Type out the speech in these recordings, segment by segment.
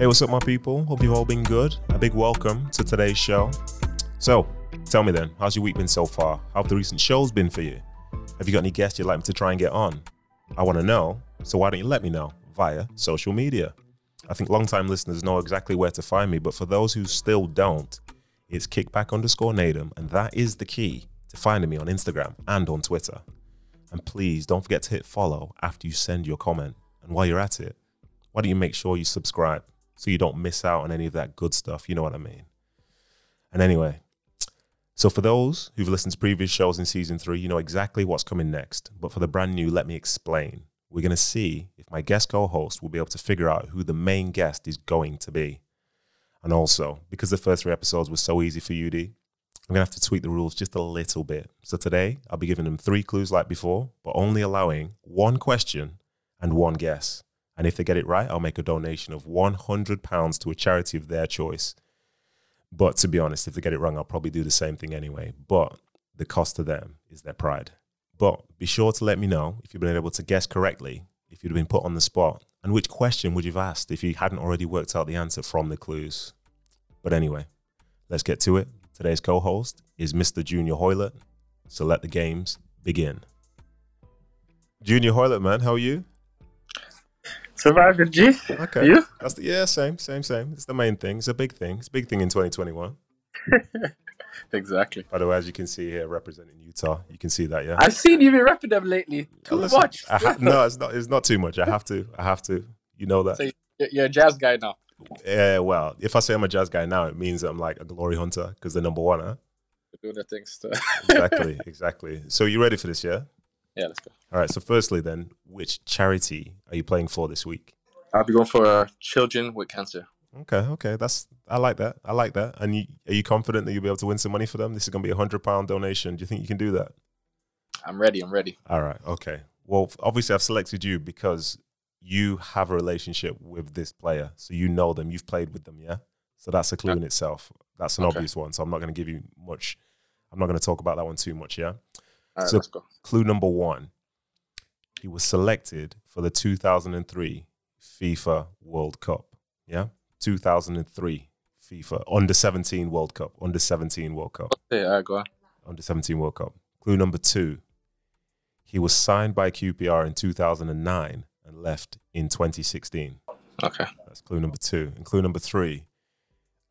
Hey, what's up, my people? Hope you've all been good. A big welcome to today's show. So, tell me then, how's your week been so far? How have the recent shows been for you? Have you got any guests you'd like me to try and get on? I want to know, so why don't you let me know via social media? I think long-time listeners know exactly where to find me, but for those who still don't, it's kickback underscore Nedum, and that is the key to finding me on Instagram and on Twitter. And please don't forget to hit follow after you send your comment. And while you're at it, why don't you make sure you subscribe so you don't miss out on any of that good stuff? You know what I mean? And anyway, so for those who've listened to previous shows in season three, you know exactly what's coming next. But for the brand new, let me explain. We're going to see if my guest co host will be able to figure out who the main guest is going to be. And also, because the first three episodes were so easy for UD, I'm going to have to tweak the rules just a little bit. So today, I'll be giving them three clues like before, but only allowing one question and one guess. And if they get it right, I'll make a donation of £100 to a charity of their choice. But to be honest, if they get it wrong, I'll probably do the same thing anyway. But the cost to them is their pride. But be sure to let me know if you've been able to guess correctly, if you'd have been put on the spot, and which question would you have asked if you hadn't already worked out the answer from the clues. But anyway, let's get to it. Today's co host is Mr. Junior Hoilett. So let the games begin. Junior Hoilett, man, how are you? Surviving G. Okay. You? That's the, yeah, same, same, same. It's the main thing. It's a big thing. It's a big thing in 2021. Exactly. By the way, as you can see here, representing Utah, you can see that, yeah. I've seen you be rapping them lately. Too Listen, much. Ha- no, it's not. It's not too much. I have to. I have to. You know that. So you're, you're a jazz guy now. Yeah. Well, if I say I'm a jazz guy now, it means I'm like a glory hunter because they're number one. Huh? Doing the things. To... Exactly. exactly. So you ready for this? Yeah. Yeah, let's go. All right. So firstly, then, which charity are you playing for this week? I'll be going for uh, children with cancer. Okay. Okay. That's. I like that. I like that. And you, are you confident that you'll be able to win some money for them? This is going to be a hundred pound donation. Do you think you can do that? I'm ready. I'm ready. All right. Okay. Well, obviously, I've selected you because you have a relationship with this player, so you know them. You've played with them, yeah. So that's a clue in itself. That's an Okay. obvious one. So I'm not going to give you much. I'm not going to talk about that one too much, yeah. All right, So- let's go. Clue number one: He was selected for the 2003 FIFA World Cup. Yeah, 2003 FIFA Under 17 World Cup. Under 17 World Cup. Okay, all right, go on. Under 17 World Cup. Clue number two. He was signed by QPR in 2009 and left in 2016. Okay. That's clue number two. And clue number three.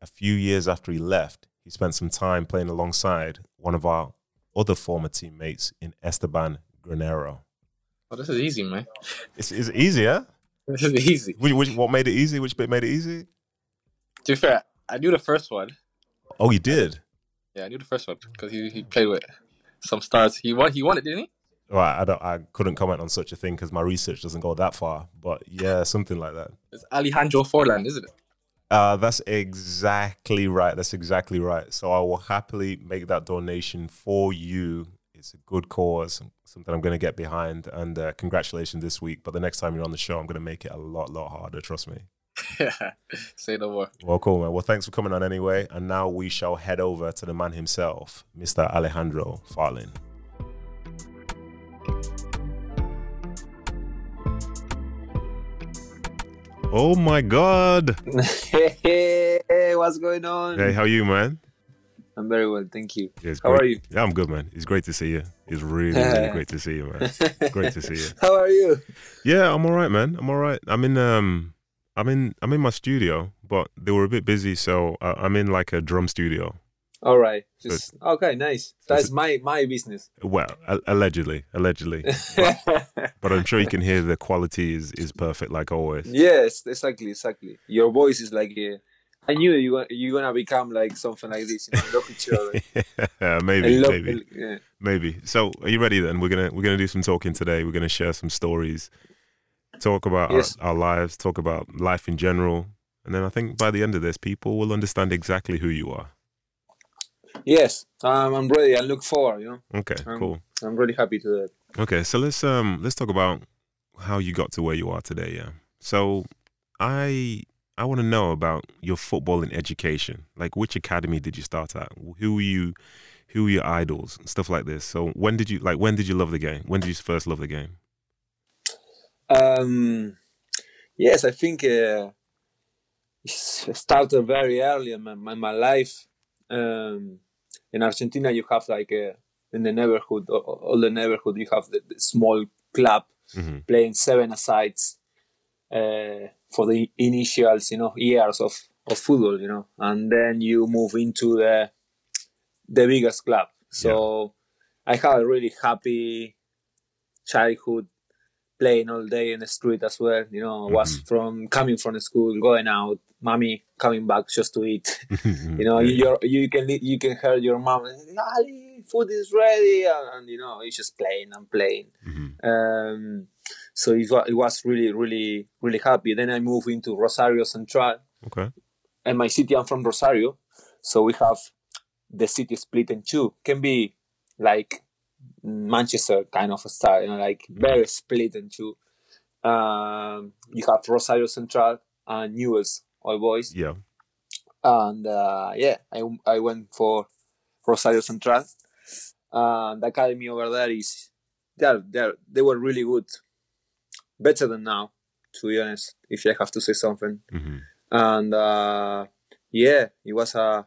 A few years after he left, he spent some time playing alongside one of our other former teammates in Esteban Granero. Oh, this is easy, man. It's, it's easier. This is easy. Which, which, what made it easy? Which bit made it easy? To be fair, I knew the first one. Oh, you did. Yeah, I knew the first one because he, he played with some stars. He won. He won it, didn't he? Right, I don't. I couldn't comment on such a thing because my research doesn't go that far. But yeah, something like that. It's Alejandro Faurlín, isn't it? Uh, that's exactly right. That's exactly right. So I will happily make that donation for you. It's a good cause, something I'm going to get behind. And uh, congratulations this week. But the next time you're on the show, I'm going to make it a lot, lot harder. Trust me. Say no more. Well, cool, man. Well, thanks for coming on anyway. And now we shall head over to the man himself, Mr. Alejandro Faurlín. Oh my God! hey, hey, what's going on? Hey, how are you, man? I'm very well, thank you. Yeah, How great. are you? Yeah, I'm good, man. It's great to see you. It's really, really great to see you, man. Great to see you. How are you? Yeah, I'm all right, man. I'm all right. I'm in um, I'm in I'm in my studio, but they were a bit busy, so uh, I'm in like a drum studio. All right. So Just okay, nice. That's my my business. Well, a- allegedly, allegedly, but I'm sure you can hear the quality is is perfect, like always. yes, exactly, exactly. Your voice is like uh, I knew you wa- you're gonna become like something like this. You know, look at each other. maybe, love- maybe, yeah. maybe. So, are you ready? Then we're gonna we're gonna do some talking today. We're gonna share some stories, talk about Yes. our, our lives, talk about life in general, and then I think by the end of this, people will understand exactly who you are. Yes, um, I'm ready. I look forward. You know, Okay, Um, cool. I'm really happy to that. Okay, so let's um let's talk about how you got to where you are today. Yeah. So I I want to know about your footballing education. Like, which academy did you start at? Who were you? Who were your idols? Stuff like this. So when did you like? When did you love the game? When did you first love the game? Um, yes, I think uh, it started very early in my, my, my life. Um, in Argentina, you have like a, in the neighborhood, all, the neighborhood, you have the, the small club hmm playing seven asides uh, for the initials, you know, years of, of football, you know, and then you move into the the biggest club. So I had a really happy childhood playing all day in the street as well. You know, I was from coming from school, going out, mommy coming back just to eat. you know, you you can you can hear your mom, Ali, food is ready, and, and you know, it's just playing and playing. Mhm. Um, so it was, it was really, really, really happy. Then I moved into Rosario Central, Okay. and my city, I'm from Rosario, so we have the city split in two. Can be like Manchester kind of a style, you know, like very split in two. Um, you have Rosario Central and Newell's Old Boys, Yeah. and uh, yeah, I I went for Rosario Central, and the academy over there is they they they were really good, better than now, to be honest. If I have to say something, hmm and uh, yeah, it was a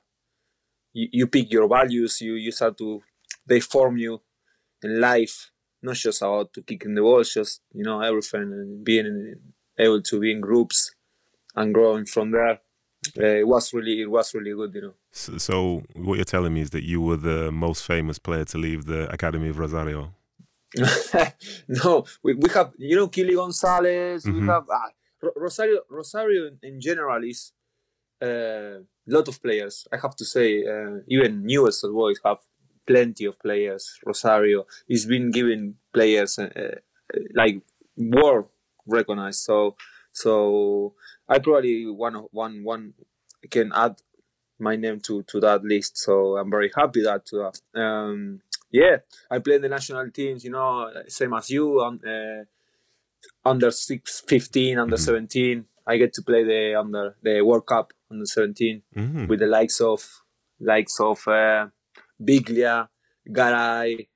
you, you pick your values, you you start to they form you in life, not just about to kicking the ball, just you know everything and being able to be in groups and growing from there. Uh, it was really it was really good, you know. So, so what you're telling me is that you were the most famous player to leave the Academy of Rosario. no, we, we have you know Kily Gonzalez. Mhm. We have uh, Rosario. Rosario in, general is a lot of players. I have to say, uh, even newest boys have plenty of players. Rosario is been given players uh, uh, like world recognized. So so I probably one one one can add my name to to that list. So I'm very happy that to that. Um, yeah, I play the national teams. You know, same as you. Um, uh, under six, 15, under Mhm. 17. I get to play the under the World Cup under 17 hmm with the likes of likes of uh, Biglia, Garay,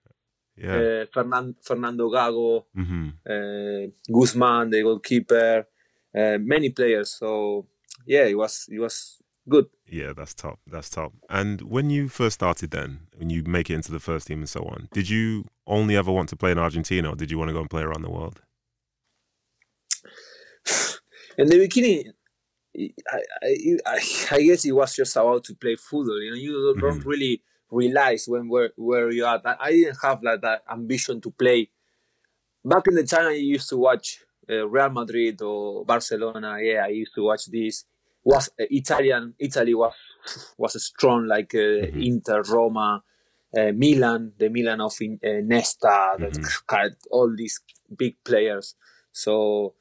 Yeah. uh, Fernan- Fernando Gago, hmm uh, Guzman, the goalkeeper, uh, many players. So yeah, it was it was good. Yeah, that's top. That's top. And when you first started, then when you make it into the first team and so on, did you only ever want to play in Argentina, or did you want to go and play around the world? In the beginning, I, I, I, I guess it was just about to play football. You know, you don't, Mhm. really realize when where where you are. I, I didn't have like that ambition to play. Back in the time, I used to watch uh, Real Madrid or Barcelona. Yeah, I used to watch this. Was uh, Italian? Italy was was strong, like uh, Mhm. Inter, Roma, uh, Milan, the Milan of uh, Nesta, that Mhm. had all these big players. So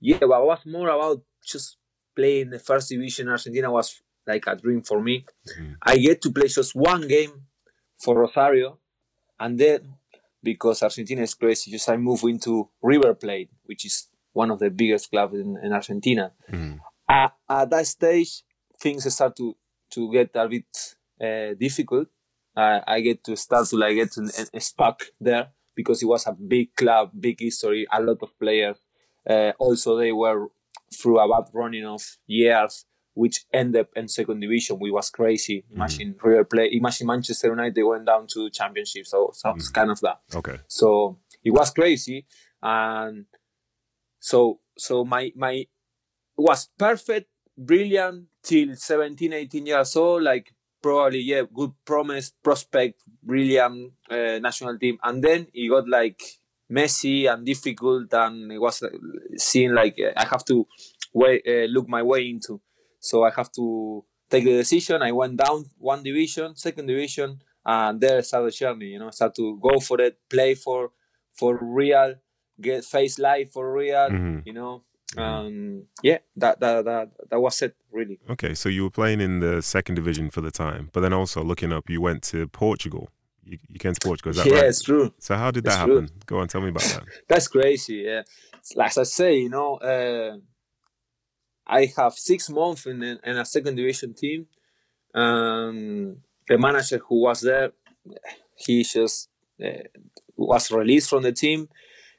yeah, but it was more about just playing the first division. Argentina was like a dream for me. Mhm. I get to play just one game for Rosario, and then because Argentina is crazy, just I move into River Plate, which is one of the biggest clubs in, in Argentina. Mhm. At, at that stage, things start to to get a bit uh, difficult. Uh, I get to start to like get uh, stuck there because it was a big club, big history, a lot of players. Uh, also, they were through a bad running of years, which ended in second division. We was crazy. Imagine River Plate. Imagine Manchester United went down to championship. So, so it's kind of that. Okay. So it was crazy, and so so my my was perfect, brilliant till 17, 18 years old. Like probably yeah, good promise, prospect, brilliant uh, national team, and then it got like messy and difficult, and it was uh, seen like uh, I have to way uh, look my way into. So I have to take the decision. I went down one division, second division, and there started the journey. You know, start to go for it, play for for real, get face life for real. Mhm. You know, Mhm. um, yeah, that, that that that was it really. Okay. So you were playing in the second division for the time, but then also looking up, you went to Portugal. You, you came to Portugal. Is that yeah, right? it's true. So how did that It's true. happen? Go on, tell me about that. That's crazy. Yeah, like I say, you know, uh, I have six months in, a- in a second division team. Um, the manager who was there, he just uh, was released from the team.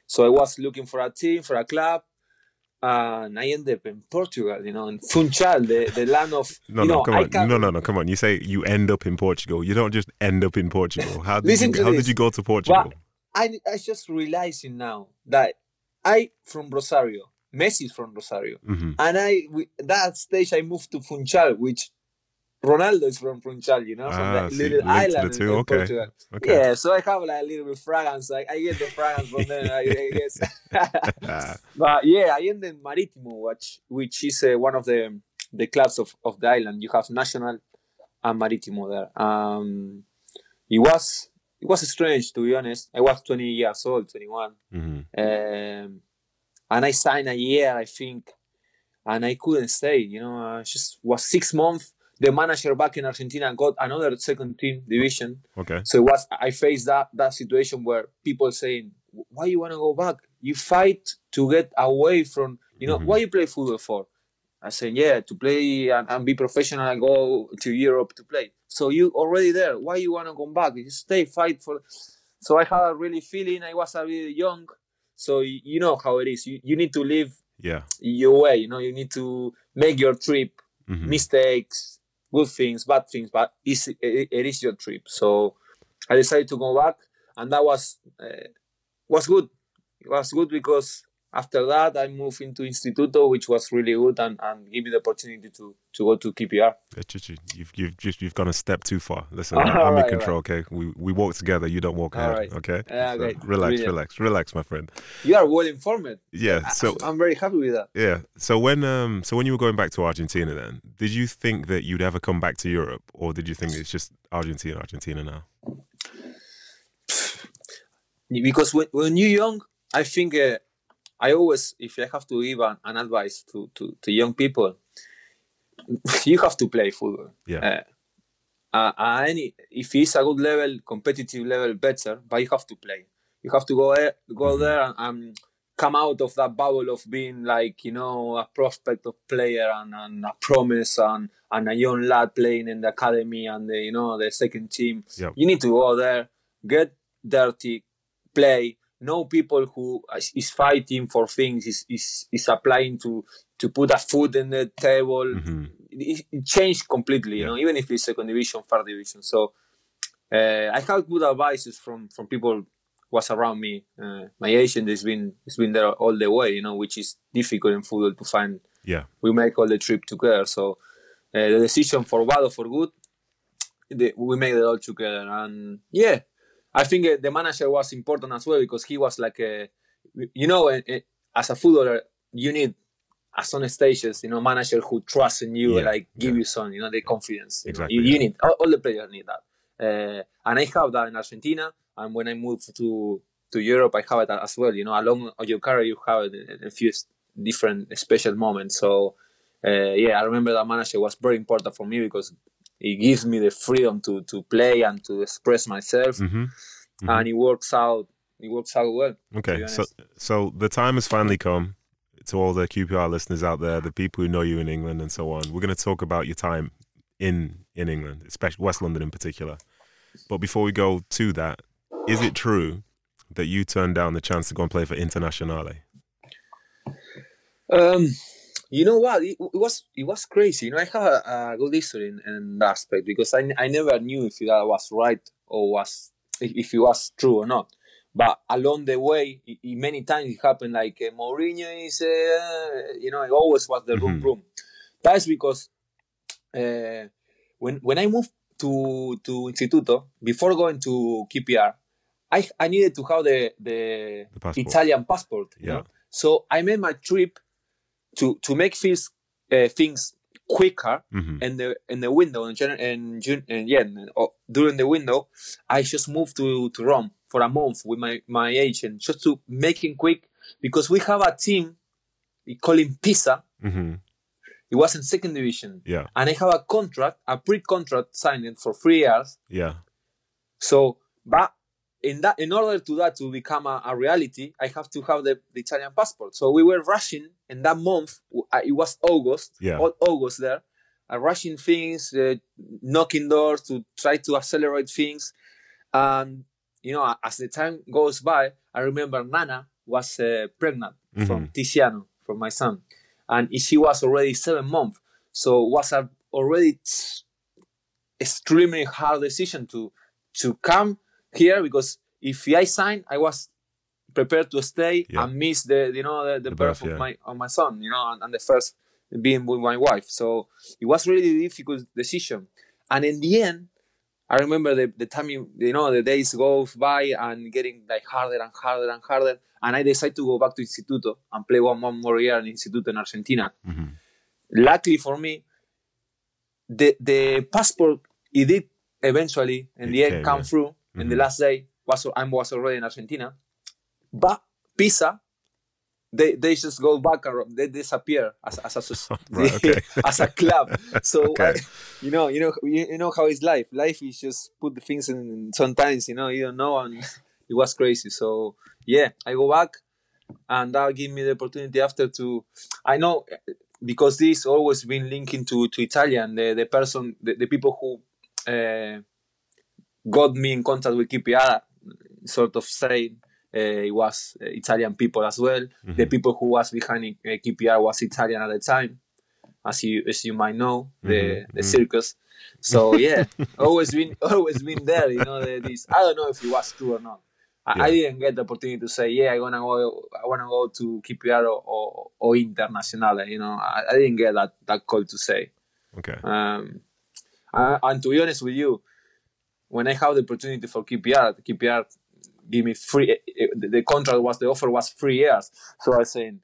So I was looking for a team, for a club, and I ended up in Portugal, you know, in Funchal, the, the land of No, no, know, come I on. No, no, no, come on. You say you end up in Portugal. You don't just end up in Portugal. How did you, how this. did you go to Portugal? I I just realizing now that I from Rosario, Messi's from Rosario, hmm and I we, that stage I moved to Funchal, which Ronaldo is from Funchal, you know, from Ah, that see, little the island in- two, okay. Portugal. Okay. Yeah, so I have like a little bit fragrance. I, I get the fragrance from there, I, I guess. But yeah, I ended in Marítimo, which which is uh, one of the the clubs of, of the island. You have Nacional and Marítimo there. Um, it was it was strange to be honest. I was 20 years old, 21, mhm. um, and I signed a year, I think, and I couldn't stay. You know, I just was six months. The manager back in Argentina got another second team division. Okay. So it was I faced that that situation where people saying, "Why you want to go back? You fight to get away from you know Mhm. why you play football for?" I said, "Yeah, to play and, and be professional and go to Europe to play." So you already there. Why you want to come back? You stay, fight for. So I had a really feeling I was a bit young. So you know how it is. You, you need to live Yeah. your way. You know you need to make your trip Mhm. mistakes, good things, bad things, but it's, it, is your trip. So I decided to go back, and that was uh, was good. It was good because after that I moved into Instituto, which was really good and, and give me the opportunity to, to go to QPR. You've you've just you've gone a step too far. Listen, I'm in right, control. Okay, we we walk together. You don't walk ahead. right. Okay. Yeah, So relax, Brilliant. relax, relax, my friend. You are well informed. Yeah. So I'm very happy with that. yeah. So when um so when you were going back to Argentina, then did you think that you'd ever come back to Europe, or did you think it's just Argentina, Argentina now? because when, when you're young, I think uh, I always, if I have to give an, an advice to, to, to young people, you have to play football. Yeah. Uh, uh, any if it's a good level, competitive level, better, but you have to play. You have to go there, go Mhm. there and, and come out of that bubble of being like you know a prospect of player and, and a promise and, and a young lad playing in the academy and the you know the second team. Yep. You need to go there, get dirty, play. Know people who is- fighting for things, is is, is applying to to put a foot in the table hmm it, it changed completely, you know, even if it's second division, third division. So uh, I have good advices from from people was around me. Uh, my agent has been has been there all the way, you know, which is difficult in football to find. Yeah. We make all the trip together, so uh, the decision for bad or for good, the, we made it all together, and yeah, I think uh, the manager was important as well because he was like a, you know, uh, uh, as a footballer, you need at some stages, you know, manager who trusts in you, Yeah, like give yeah. you some, you know, the confidence. you know. Exactly, You, you need all, all the players need that, uh, and I have that in Argentina. And when I moved to to Europe, I have it as well. You know, along your career, you have it in a few different special moments. So, uh, yeah, I remember that manager was very important for me because it gives me the freedom to to play and to express myself, hmm Mhm. and it works out. It works out well. Okay, so so the time has finally come to all the QPR listeners out there, the people who know you in England and so on. We're going to talk about your time in in England, especially West London in particular. But before we go to that, is it true that you turned down the chance to go and play for Internazionale? Um, you know what? It, it was it was crazy. You know, I have a, a good history in, in that aspect because I, I never knew if that was right or was if, it was true or not. But along the way, it, it many times it happened like uh, Mourinho is, uh, you know, it always was the room Mhm. room. That's because uh, when when I moved to to Instituto before going to QPR, I I needed to have the the, The passport. Italian passport. you Yeah. know? So I made my trip to to make things uh, things quicker hmm in the in the window in in June and yeah in- oh, during the window I just moved to to Rome for a month with my my agent just to make it quick because we have a team we call him Pisa. Hmm it was in second division. Yeah, and I have a contract a pre-contract signed for three years. Yeah, so, but in that, in order to that to become a, a reality, I have to have the, the Italian passport. So we were rushing in that month. uh, It was August, Yeah. all August there, uh, rushing things, uh, knocking doors to try to accelerate things. And you know, as the time goes by, I remember Nana was uh, pregnant from Tiziano for my son, and she was already seven months. So was a already extremely hard decision to to come here because if I signed, I was prepared to stay Yeah. and miss the you know the, the, The birth birth, yeah. of my of my son, you know, and, and the first being with my wife. So it was really difficult decision. And in the end, I remember the, the time you, you know the days go by and getting like harder and harder and harder. And I decided to go back to Instituto and play one, one more year in Instituto in Argentina. Mhm. Luckily for me, the the passport it did eventually in It the end came, come yeah. through in the last day. Was I was already in Argentina, but Pisa, they they just go back and they disappear as as a Right, as a club. So Okay. I- you know you know you, you know how it's life. Life is just put the things in. Sometimes you know you don't know, and it was crazy. So yeah, I go back, and that give me the opportunity after to. I know because this always been linking to to Italian. The the person the, the people who uh, got me in contact with QPR, sort of saying. Uh, it was uh, Italian people as well. The Mhm. people who was behind uh, QPR was Italian at the time, as you as you might know, the Mhm, the circus. So yeah, always been always been there. You know, the, this I don't know if it was true or not. I, I didn't get the opportunity to say, yeah, I wanna go, I wanna go to QPR or, or, or Internazionale. You know, I, I didn't get that that call to say. Okay. Um, uh, and to be honest with you, when I have the opportunity for QPR, QPR give me free. eh, eh, The, contract was the offer was three years. So I saying,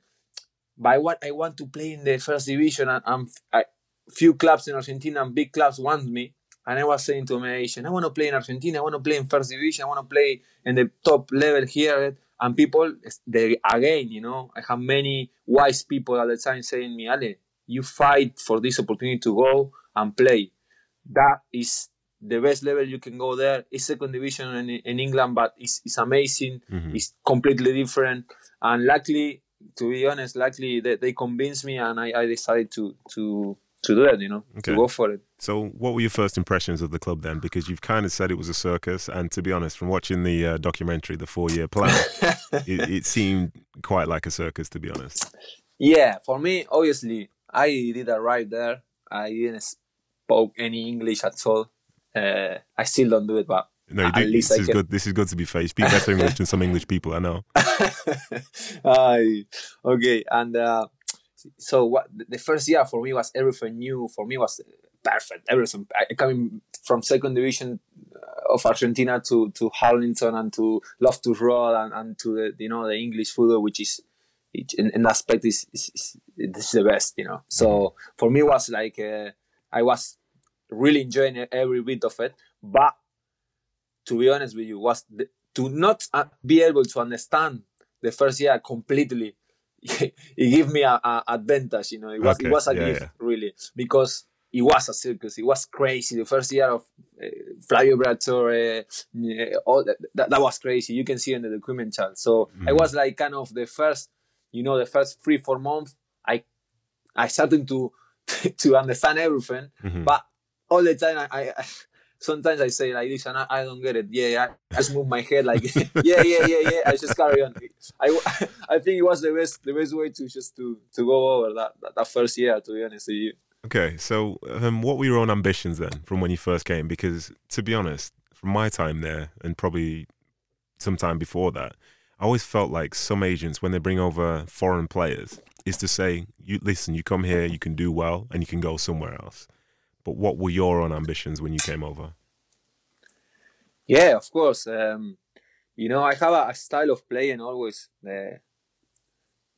by what I want to play in the first division, and, and I, few clubs in Argentina and big clubs want me. And I was saying to my agent, I want to play in Argentina. I want to play in first division. I want to play in the top level here. And people, they again, you know, I have many wise people at the time saying me, Ale, you fight for this opportunity to go and play. That is the best level you can go there. It's second division in, in England, but it's, it's amazing. Mhm. It's completely different. And luckily, to be honest, luckily they, they convinced me and I, I decided to, to, to do that, you know, Okay. to go for it. So, what were your first impressions of the club then? Because you've kind of said it was a circus, and to be honest, from watching the uh, documentary, the four-year plan, it, it seemed quite like a circus, to be honest. Yeah, for me, obviously, I did arrive there. I didn't spoke any English at all. Uh, I still don't do it, but No, At least This I is can- good. This is good to be fair. You speak better English than some English people I know. Aye, okay, and uh, so what? The first year for me was everything new. For me was perfect. Everything. I, coming from second division uh, of Argentina to to Harlington and to Loftus Road and, and to the you know the English football, which is in, in aspect is, is, is this is the best. You know. So for me it was like uh, I was really enjoying every bit of it, but to be honest with you, was the, to not uh, be able to understand the first year completely. it gave me a, a advantage, you know. It was Okay, it was a yeah, gift yeah. really because it was a circus. It was crazy. The first year of uh, Flavio Briatore, uh, all that, that, that was crazy. You can see in the documentary. So I Mhm. was like kind of the first, you know, the first three four months. I I started to to understand everything, Mhm. but all the time I, I sometimes I say like this and I, I don't get it. Yeah, I just move my head like yeah, yeah, yeah, yeah. I just carry on. I, I think it was the best the best way to just to to go over that that, that first year. To be honest with you. Okay, so um, what were your own ambitions then from when you first came? Because to be honest, from my time there and probably some time before that, I always felt like some agents, when they bring over foreign players, is to say, "You listen, you come here, you can do well, and you can go somewhere else." But what were your own ambitions when you came over? Yeah, of course. Um, you know, I have a, a style of playing always. Uh,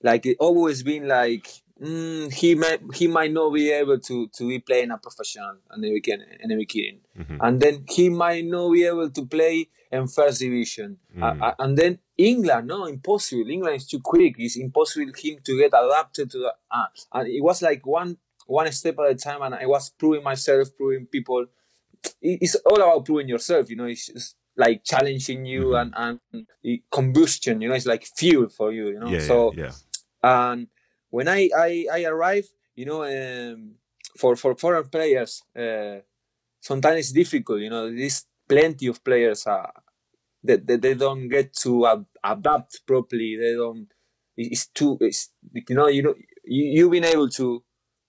like it always been like mm, he might he might not be able to to be playing a professional in the beginning in the beginning, Mhm. and then he might not be able to play in first division, Uh, Mm. uh, and then England no impossible. England is too quick. It's impossible him to get adapted to that. Uh, and it was like one one step at a time, and I was proving myself, proving people it's all about proving yourself. You know, it's just like challenging you Mhm. and and combustion. You know, it's like fuel for you. You know, yeah, so yeah, yeah. and when I I, I arrive, you know, um, for for foreign players, uh, sometimes it's difficult. You know, there's plenty of players uh, that, that they don't get to ab- adapt properly. They don't. it's too it's you know you know you, you've been able to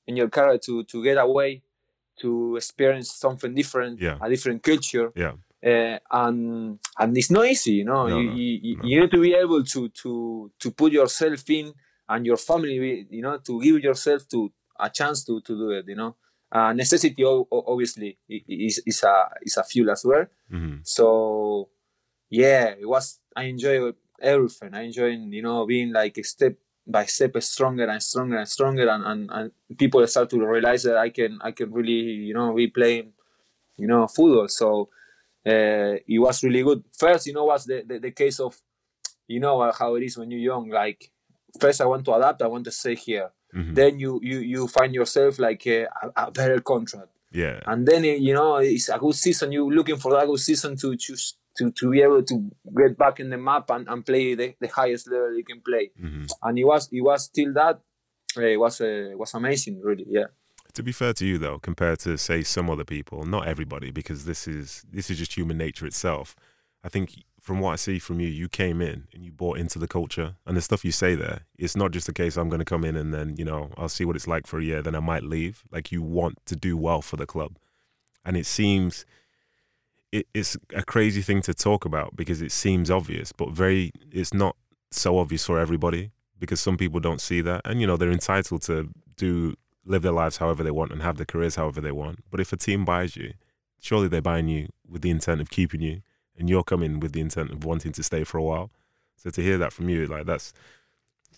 in your career to to get away to experience something different Yeah. a different culture Yeah. uh, and and it's not easy you know No, you, no, you, you- no. you need to be able to to to put yourself in and your family you know to give yourself to a chance to to do it you know uh, necessity obviously is is a is a fuel as well hmm so yeah it was i enjoy everything i enjoy you know being like a step by step stronger and stronger and stronger and, and, and people start to realize that i can i can really you know be playing you know football. So uh, it was really good. First you know was the, the, the case of you know uh, how it is when you're young. Like first i want to adapt. I want to stay here. Hmm then you you you find yourself like a, a, a better contract. Yeah. and then you know it's a good season. You're looking for that good season to choose to, to be able to get back in the map and, and play the, the highest level you can play. hmm And it was it was still that. eh, It was uh, was amazing, really. Yeah. To be fair to you, though, compared to say some other people, not everybody, because this is this is just human nature itself. I think from what I see from you, you came in and you bought into the culture, and the stuff you say there, it's not just a case I'm going to come in and then you know I'll see what it's like for a year, then I might leave. Like you want to do well for the club, and it seems it, it's a crazy thing to talk about because it seems obvious, but very it's not so obvious for everybody because some people don't see that, and you know they're entitled to do live their lives however they want and have their careers however they want. But if a team buys you, surely they're buying you with the intent of keeping you, and you're coming with the intent of wanting to stay for a while. So to hear that from you, like that's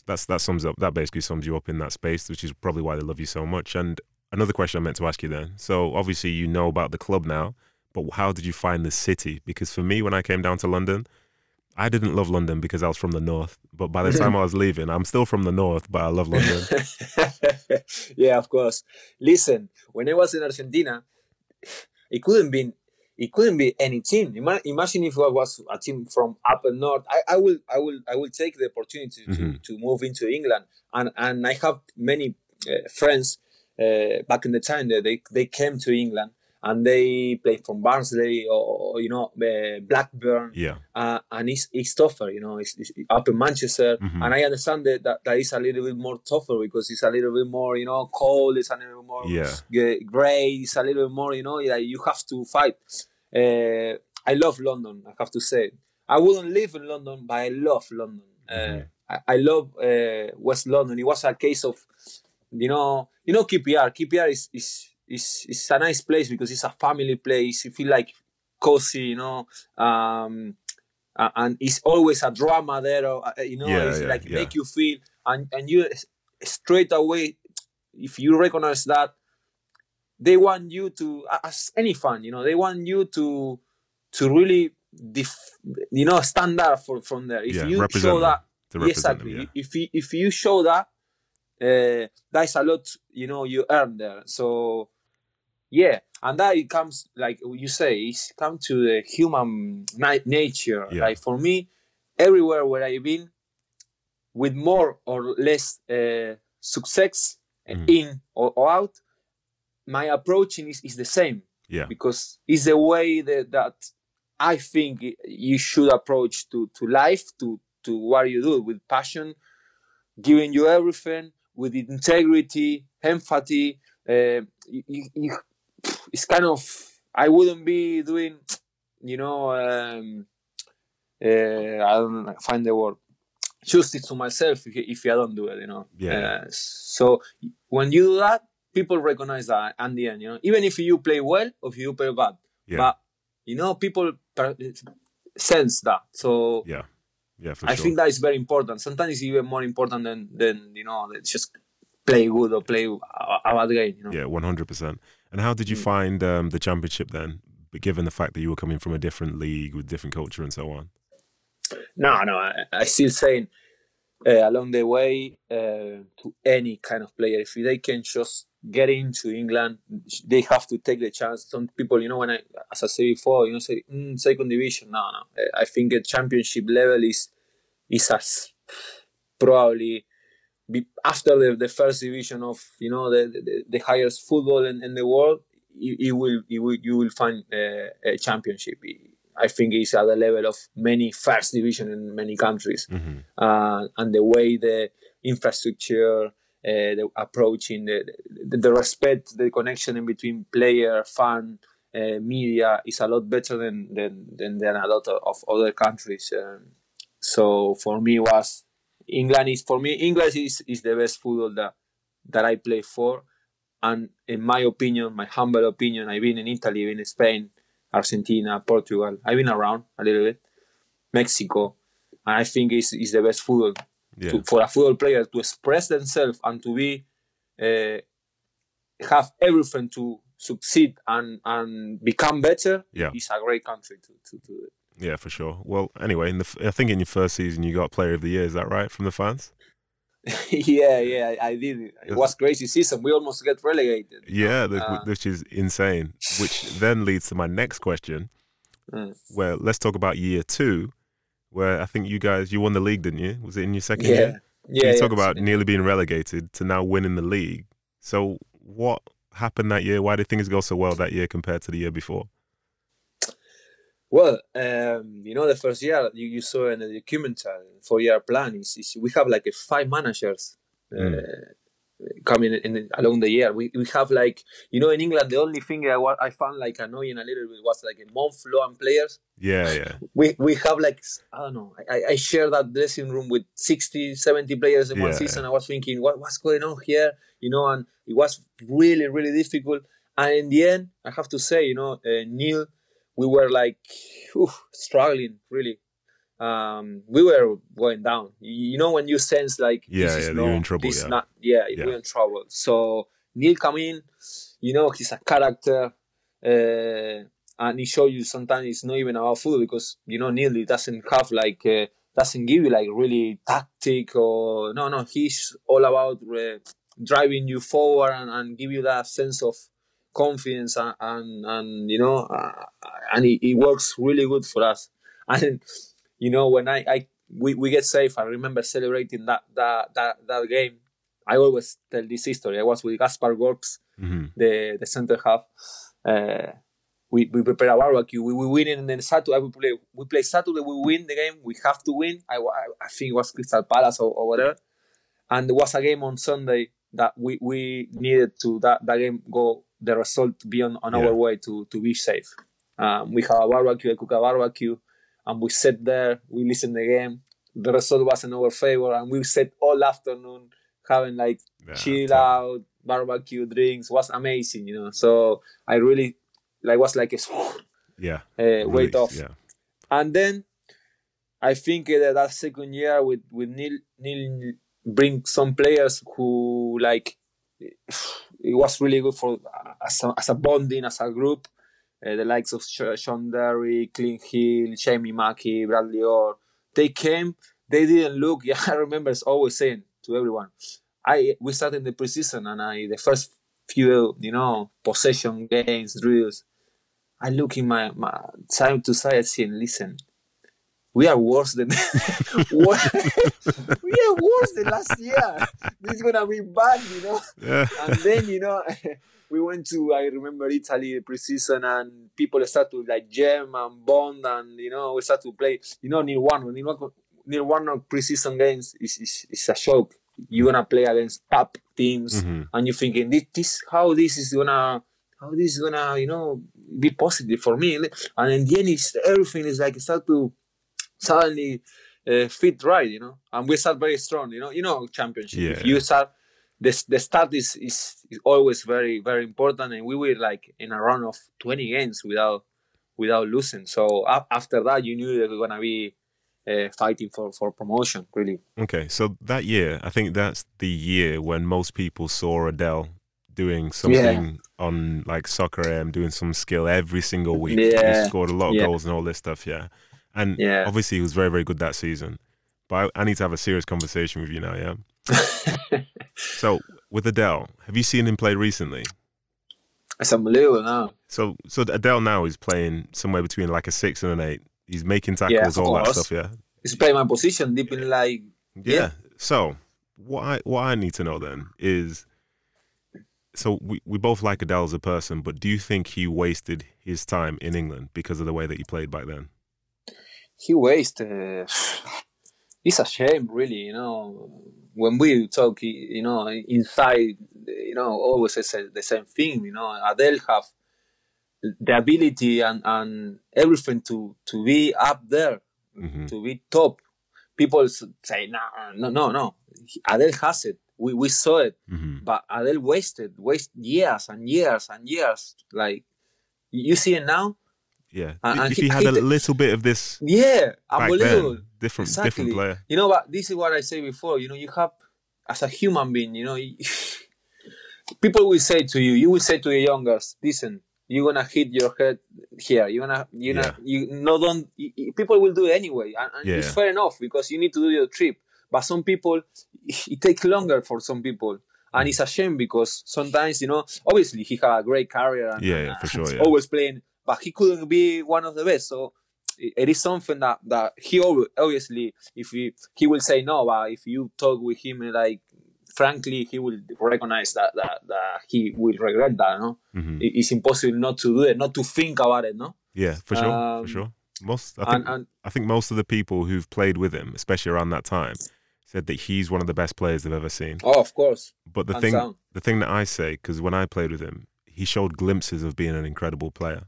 that's that sums up that basically sums you up in that space, which is probably why they love you so much. And another question I meant to ask you then. So obviously you know about the club now, but how did you find the city? Because for me, when I came down to London, I didn't love London because I was from the north. But by the time I was leaving, I'm still from the north, but I love London. yeah, of course. Listen, when I was in Argentina, it couldn't be it couldn't be any team. Imagine if I was a team from up and north. I, I will I will I will take the opportunity to, Mhm. to move into England, and and I have many uh, friends uh, back in the time that they they came to England and they play from Barnsley or, you know uh, Blackburn yeah. uh, and it's, it's tougher, you know, it's, it's up in Manchester. Mhm. And I understand that, that that is a little bit more tougher because it's a little bit more, you know, cold, it's a little bit more Yeah. grey, it's a little bit more, you know, like you have to fight. Uh, I love London, I have to say. I wouldn't live in London, but I love London. Uh, Mhm. I, I love uh, West London. It was a case of, you know, you know, QPR. QPR is is is, is a nice place because it's a family place. You feel like cozy, you know. Um, and it's always a drama there, uh, you know. Yeah, it's yeah, like yeah. make you feel, and and you straight away, if you recognize that, they want you to as any fan, you know, they want you to to really, def- you know, stand up for from there. If you show that exactly. them. If you if you show that, uh, that's a lot. You know, you earn there. So yeah, and that it comes like you say, it's come to the human na- nature. Yeah. Like for me, everywhere where I've been, with more or less uh, success Mhm. in or, or out, my approach is, is the same Yeah. because it's the way that, that I think you should approach to, to life, to, to what you do with passion, giving you everything with integrity, empathy. Uh, you, you- it's kind of, I wouldn't be doing, you know, um, uh, I don't find the word, justice to myself if, if I don't do it, you know. Yeah. Uh, so when you do that, people recognize that at the end, you know, even if you play well or if you play bad. Yeah. But you know, people per- sense that. So yeah. Yeah. For I sure. think that is very important. Sometimes it's even more important than than you know just play good or play a, a bad game. You know. Yeah, one hundred percent. And how did you Mm. find um, the championship then? But given the fact that you were coming from a different league with different culture and so on. No, no, I, I still saying uh, along the way uh, to any kind of player, if they can just get into England, they have to take the chance. Some people, you know, when I, as I said before, you know, say mm, second division. No, no, I think at championship level is is as probably be, after the, the first division of you know the the, the highest football in, in the world. You, you will you will you will find uh, a championship. I think it's at the level of many first division in many countries, hmm uh, and the way the infrastructure, uh, the approaching, the, the the respect, the connection in between player, fan, uh, media is a lot better than than than, than a lot of, of other countries. Um, so for me, was England is for me England is, is the best football that that I play for, and in my opinion, my humble opinion, I've been in Italy, been in Spain, Argentina, Portugal. I've been around a little bit, Mexico, and I think it's, it's the best football Yeah. to, for a football player to express themselves and to be uh, have everything to succeed and and become better. Yeah. it's a great country to to do it. Yeah, for sure. Well, anyway, in the I think in your first season you got Player of the Year. Is that right from the fans? yeah, yeah, I, did. It was crazy season. We almost get relegated. Yeah, the, Uh, which is insane. Which then leads to my next question. Mm. Where let's talk about year two, where I think you guys you won the league, didn't you? Was it in your second Yeah, year? yeah. you yeah, talk about nearly being relegated to now winning the league. So what happened that year? Why did things go so well that year compared to the year before? Well, um, you know, the first year you, you saw in the documentary four year plan is, is we have like a five managers uh, Mm. coming in, along the year. We, we have like you know in England the only thing I, I found like annoying a little bit was like a month long players. Yeah, yeah, We we have like I don't know. I, I share that dressing room with 60, 70 players in one Yeah. season. I was thinking what what's going on here, you know, and it was really really difficult. And in the end, I have to say, you know, uh, Neil, we were like whew, struggling really. Um, we were going down. You, know when you sense like Yeah, this is yeah, no, you're in trouble, this yeah. not yeah, Yeah. we're in trouble. So Neil come in, you know, he's a character. Uh, and he show you sometimes it's not even about football because you know Neil he doesn't have like uh, doesn't give you like really tactic or no no he's all about uh, driving you forward and, and give you that sense of confidence and and, and you know uh, and it, it works really good for us and you know when I, I we, we get safe I remember celebrating that that that, that game I always tell this history I was with Kaspars Gorkšs hmm the the center half. Uh, we, we prepare a barbecue. We, we win and then Saturday we play we play Saturday. We win the game. We have to win. I, I, I think it was Crystal Palace or, or whatever. And there was a game on Sunday that we, we needed to that, that game go the result to be on, on Yeah. our way to to be safe. Um, we have a barbecue, I cook a barbecue, and we sat there. We listen the game. The result was in our favor, and we sat all afternoon having like Yeah, chill tough. out, barbecue, drinks was amazing, you know. So I really like was like a Yeah, uh, weight off. Yeah, And then I think uh, that second year with with Neil Neil bring some players who like it was really good for as a, as a bonding as a group. Uh, the likes of Shaun Derry, Clint Hill, Jamie Mackie, Bradley Orr. They came. They didn't look. Yeah, I remember always saying to everyone, I we started the preseason and I the first few you know possession games drills. I look in my, my side to side and listen, we are worse than we are worse than last year. This is gonna be bad, you know. yeah, And then you know, we went to I remember Italy preseason, and people start to like jam and bond, and you know we start to play. You know, near one, near one, near one of preseason games is is, is a shock. You're gonna play against top teams, Mhm. and you're thinking this, this how this is gonna how this is gonna you know be positive for me. And in the end, it's, everything is like start to suddenly uh, fit right, you know. And we start very strong, you know. You know, championship. Yeah. If you start, the the start is, is is always very very important, and we were like in a run of twenty games without without losing. So after that, you knew they were gonna be uh, fighting for for promotion, really. Okay, so that year, I think that's the year when most people saw Adel doing something on like soccer AM, doing some skill every single week. Yeah, He scored a lot of yeah. goals and all this stuff, yeah. And Yeah. obviously, he was very, very good that season. But I, I need to have a serious conversation with you now, yeah. So with Adel, have you seen him play recently? It's unbelievable now. So, so Adel now is playing somewhere between like a six and an eight. He's making tackles, of all that stuff, yeah. He's playing my position deep in like Yeah. Yeah. So what I what I need to know then is so we, we both like Adel as a person, but do you think he wasted his time in England because of the way that he played back then? He wasted. it's a shame, really. You know, when we talk, you know, inside, you know, always say the same thing. You know, Adel have the ability and, and everything to to be up there, Mhm. to be top. People say, no, no, no, no. Adel has it. We we saw it, hmm but Adel wasted, waste years and years and years. Like you see it now. Yeah. And- and if he- he had he a little bit of this Yeah, back unbelievable. then, different Exactly. different player. You know, but this is what I say before. You know, you have as a human being. You know, people will say to you, you will say to the youngers, listen, you're gonna hit your head here. You're gonna, you know, Yeah. you no don't. y- y- People will do it anyway, and, and it's fair enough because you need to do your trip. But some people, it takes longer for some people. Mm. And it's a shame because sometimes, you know, obviously he had a great career and, Yeah, yeah, for sure, yeah. always playing, but he couldn't be one of the best. So it is something that that he obviously if he he will say no but if you talk with him like frankly he will recognize that that, that he will regret that no hmm it's impossible not to do it not to think about it no Yeah, for sure, Um, for sure. Most, I think, and I think most of the people who've played with him, especially around that time, said that he's one of the best players they've ever seen. oh of course But the thing, the thing that I say, because when I played with him, he showed glimpses of being an incredible player.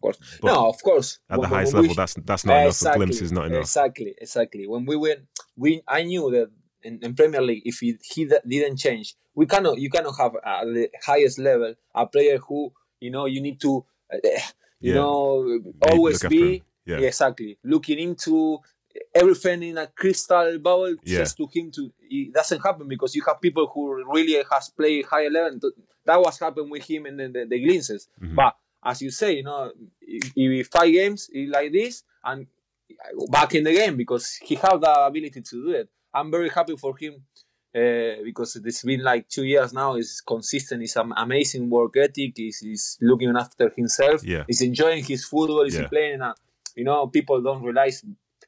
Of course But no of course At the highest when we- level, that's that's not enough. A glimpse is not enough. Exactly, exactly. When we went, we I knew that in, in Premier League, if he, he didn't change, we cannot. You cannot have at the highest level a player who you know you need to, uh, you Yeah. know, always be. Yeah. exactly looking into everything in a crystal bubble just to him to. It doesn't happen because you have people who really has played higher level. That was happened with him in the, the, the glimpses. Mhm. But as you say, you know, if, five games like this and back in the game because he have the ability to do it. I'm very happy for him uh, because it's been like two years now. He's consistent. He's an amazing work ethic. He's, he's looking after himself. Yeah. He's enjoying his football. He's Yeah. playing. A, you know, people don't realize,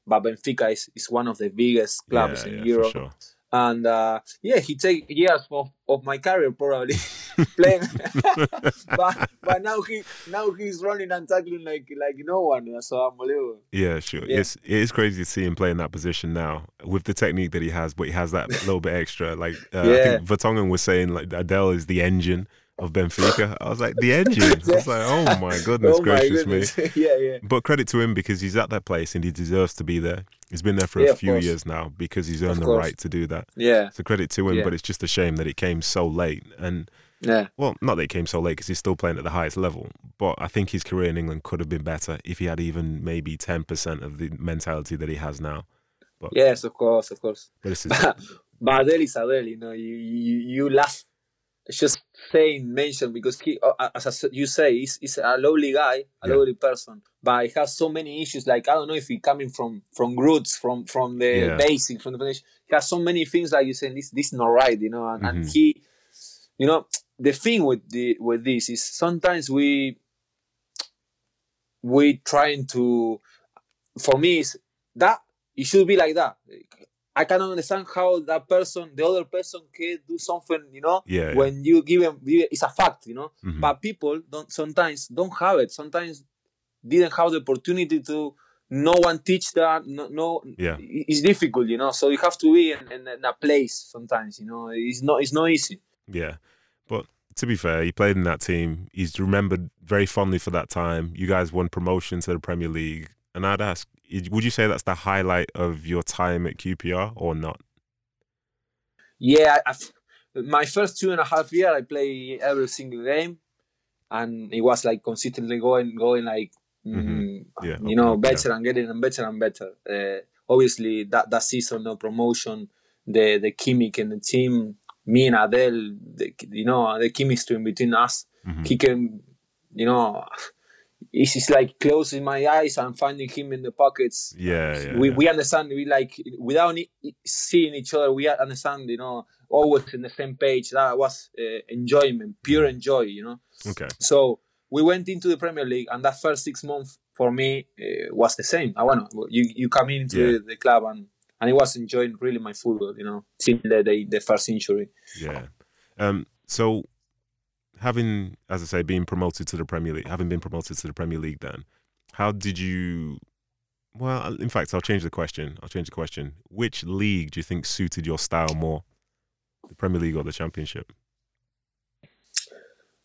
but Benfica is, is one of the biggest clubs yeah, in Europe. Sure. And uh, yeah, he take years of, of my career probably playing, but but now he now he's running and tackling like like no one. So unbelievable. Yeah, sure. Yeah. It's it is crazy to see him play in that position now with the technique that he has, but he has that little bit extra. Like uh, I think Vertonghen was saying, like Adel is the engine of Benfica. I was like, the engine. I was like, oh my goodness oh gracious my me. yeah, yeah. But credit to him because he's at that place and he deserves to be there. He's been there for a Yeah, of few years now because he's earned the right to do that. Yeah, So credit to him, Yeah. but it's just a shame that it came so late. And yeah, well, not that it came so late because he's still playing at the highest level. But I think his career in England could have been better if he had even maybe ten percent of the mentality that he has now. But, yes, of course, of course. But this is But, but Adel is Adel, you know. You you, you laugh just saying mention because he, uh, as you say, he's, he's a lovely guy, a Yeah. lovely person, but he has so many issues. Like I don't know if he coming from from roots, from from the Yeah. basic, from the foundation. He has so many things like you saying this this is not right, you know. And, and Mhm. he, you know, the thing with the with this is sometimes we we trying to for me is that it should be like that. I cannot understand how that person, the other person, can do something. You know, yeah, when you give them, it's a fact. You know, Mhm. but people don't sometimes don't have it. Sometimes didn't have the opportunity to. No one teach that. No, no Yeah. it's difficult. You know, so you have to be in, in, in a place. Sometimes, you know, it's not. It's not easy. Yeah. But to be fair, he played in that team. He's remembered very fondly for that time. You guys won promotion to the Premier League. And I'd ask, would you say that's the highlight of your time at QPR or not? Yeah, I've, my first two and a half year, I play every single game, and it was like consistently going, going like, mm, Mhm. Yeah, you know, okay, yeah. better and getting and better and better. Uh, obviously, that that season, no promotion, the the chemic in the team, me and Adel, the, you know, the chemistry in between us, Mhm. he can, you know. It's just like closing my eyes and finding him in the pockets Yeah, yeah. we, yeah. we understand we like without seeing each other we understand you know always in the same page that was uh, enjoyment pure enjoy you know Okay. so we went into the premier league and that first six months for me uh, was the same i want you you come into Yeah. the, the club and and I was enjoying really my football you know till the, the, the first injury Yeah. Um, so having, as I say, been promoted to the Premier League, having been promoted to the Premier League, then how did you? Well, in fact, I'll change the question. I'll change the question. Which league do you think suited your style more, the Premier League or the Championship?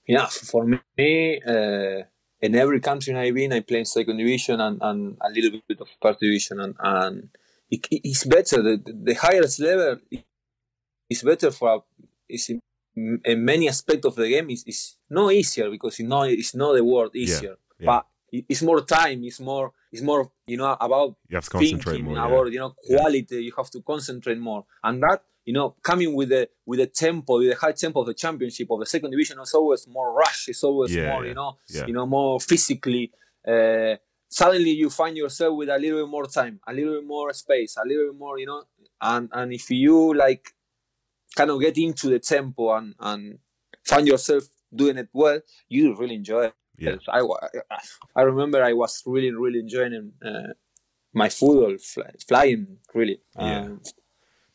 Yeah, for me, uh, in every country I've been, I play in second division and, and a little bit of first division, and, and it, it's better. The, the highest level is better for is in, in many aspects of the game. is is not easier because it's not it's not the word easier, yeah. but it's more time. It's more it's more you know about you have to concentrate more. about yeah. you know quality. You have to concentrate more, and that you know coming with the with the tempo, with the high tempo of the championship of the second division is always more rush. It's always Yeah, more yeah, you know yeah. you know more physically. Uh, suddenly you find yourself with a little bit more time, a little bit more space, a little bit more you know, and and if you like kind of get into the tempo and and find yourself doing it well, you really enjoy it. Yeah. I, I remember I was really, really enjoying uh, my football, fly, flying, really. Yeah. Um,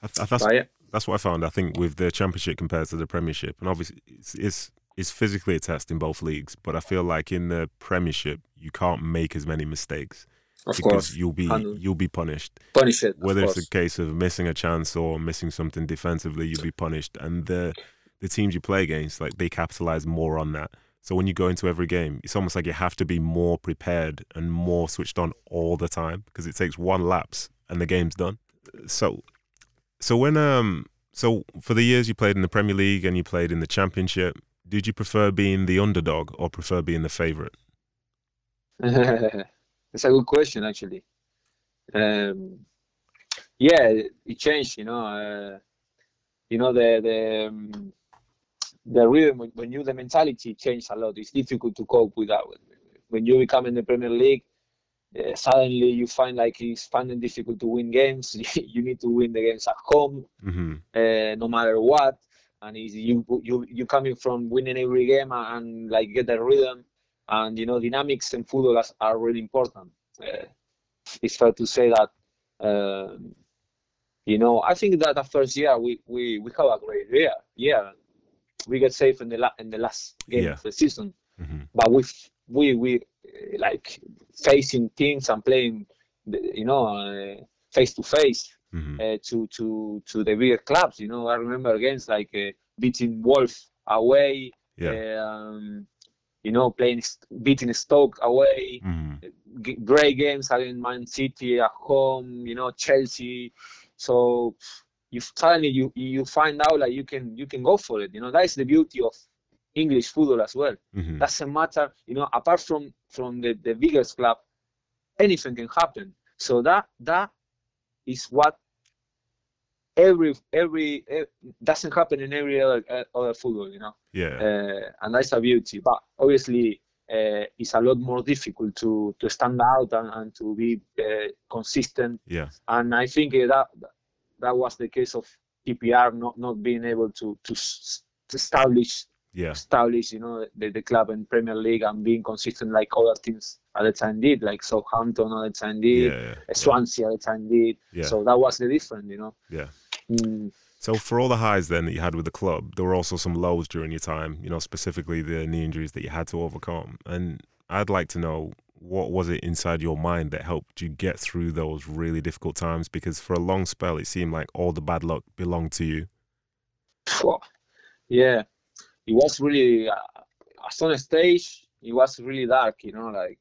that's but that's what I found. I think with the Championship compared to the Premiership, and obviously it's it's, it's physically a test in both leagues, but I feel like in the Premiership you can't make as many mistakes Of because course, you'll be you'll be punished. punish it. Whether it's a case of missing a chance or missing something defensively, you'll be punished. And the the teams you play against, like they capitalize more on that. So when you go into every game, it's almost like you have to be more prepared and more switched on all the time because it takes one lapse and the game's done. So, so when um, so for the years you played in the Premier League and you played in the Championship, did you prefer being the underdog or prefer being the favorite? it's a good question, actually. Um, yeah, it changed. You know, uh, you know the the um, the rhythm when- you the mentality changed a lot. It's difficult to cope with that. When you become in the Premier League, uh, suddenly you find like it's finding difficult to win games. you need to win the games at home, hmm uh, no matter what. And you you you coming from winning every game and, and like get the rhythm, and you know dynamics in football are, are really important. Uh, it's fair to say that. Um, you know, I think that the first year we we we have a great year. Yeah, we get safe in the la- in the last game Yeah. of the season, hmm but we we we like facing teams and playing, you know, face to face to to to the bigger clubs. You know, I remember against like uh, beating Wolf away. Yeah. Um, you know, playing beating Stoke away. hmm G- great games against Man City at home. You know, Chelsea. So you suddenly you you find out like you can you can go for it. You know, that is the beauty of English football as well. hmm Doesn't matter. You know, apart from from the the biggest club, anything can happen. So that that is what every every eh, doesn't happen in every other uh, other football, you know, Yeah. uh, and that's a beauty. But obviously, uh, it's a lot more difficult to to stand out and, and to be uh, consistent. yeah. And I think that that was the case of QPR not not being able to to, to establish Yeah. establish, you know, the, the club in Premier League and being consistent like other teams at the time did, like Southampton at the time did, Yeah. Swansea at the time did. Yeah. So that was the difference, you know. Yeah. So for all the highs then that you had with the club, there were also some lows during your time, you know, specifically the knee injuries that you had to overcome. And I'd like to know what was it inside your mind that helped you get through those really difficult times? Because for a long spell, it seemed like all the bad luck belonged to you. yeah, it was really uh, at on stage. It was really dark, you know, like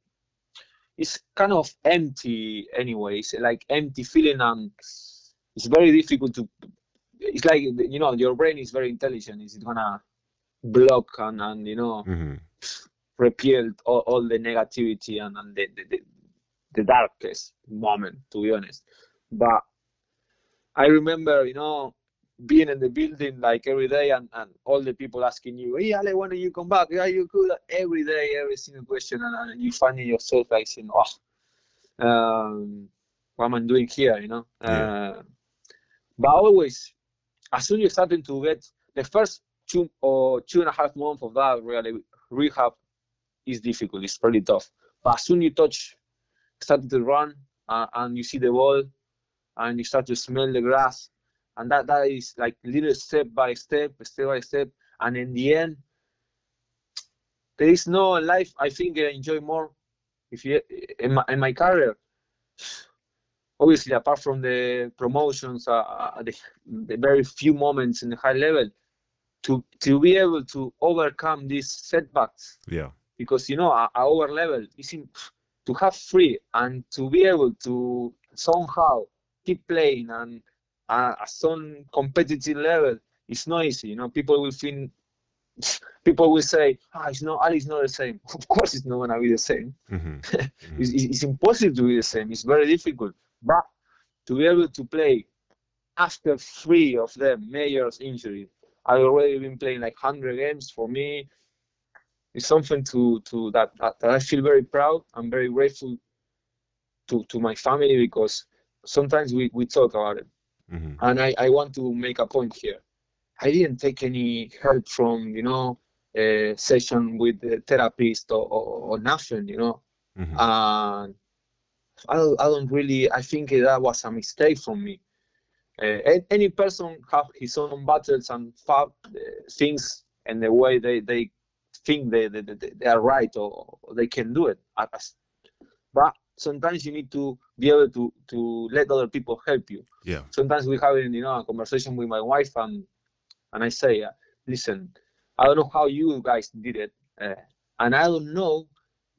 it's kind of empty, anyways, like empty feeling, and it's very difficult to. It's like you know, your brain is very intelligent. It's gonna block and and you know hmm repealed all, all the negativity and, and the, the, the, darkest moment, to be honest. But I remember, you know, being in the building like every day and, and all the people asking you, hey, Ale, when do you come back? Are you good? Every day, every single question. And, and you finding yourself like saying, oh, um, what am I doing here, you know? Yeah. Uh, but always, as soon as you're starting to get the first two or two and a half months of that really rehab is difficult. It's pretty tough. But as soon you touch, start to run, uh, and you see the ball, and you start to smell the grass, and that that is like little step by step, step by step, and in the end, there is no life. I think I enjoy more if you in my, in my career. Obviously, apart from the promotions, uh, uh, the, the very few moments in the high level, to to be able to overcome these setbacks. Yeah. because you know at our level is to have free and to be able to somehow keep playing and uh, at some competitive level it's not easy you know. People will think people will say ah it's not ali's not the same. Of course it's not going to be the same. Hmm it's, it's it's impossible to be the same. It's very difficult but to be able to play after three of them major injuries, i've already been playing like 100 games for me it's something to to that, that, that i feel very proud i'm very grateful to to my family because sometimes we, we talk about it hmm and I, I want to make a point here. I didn't take any help from you know a session with the therapist or, or, or nothing, you know. hmm And I don't, I don't really. I think that was a mistake from me. Uh, any person have his own battles and fab, uh, things and the way they, they think they, they, they, are right or, or they can do it. But sometimes you need to be able to, to let other people help you Yeah. sometimes we having you know a conversation with my wife and and I say, uh, listen, I don't know how you guys did it, uh, and I don't know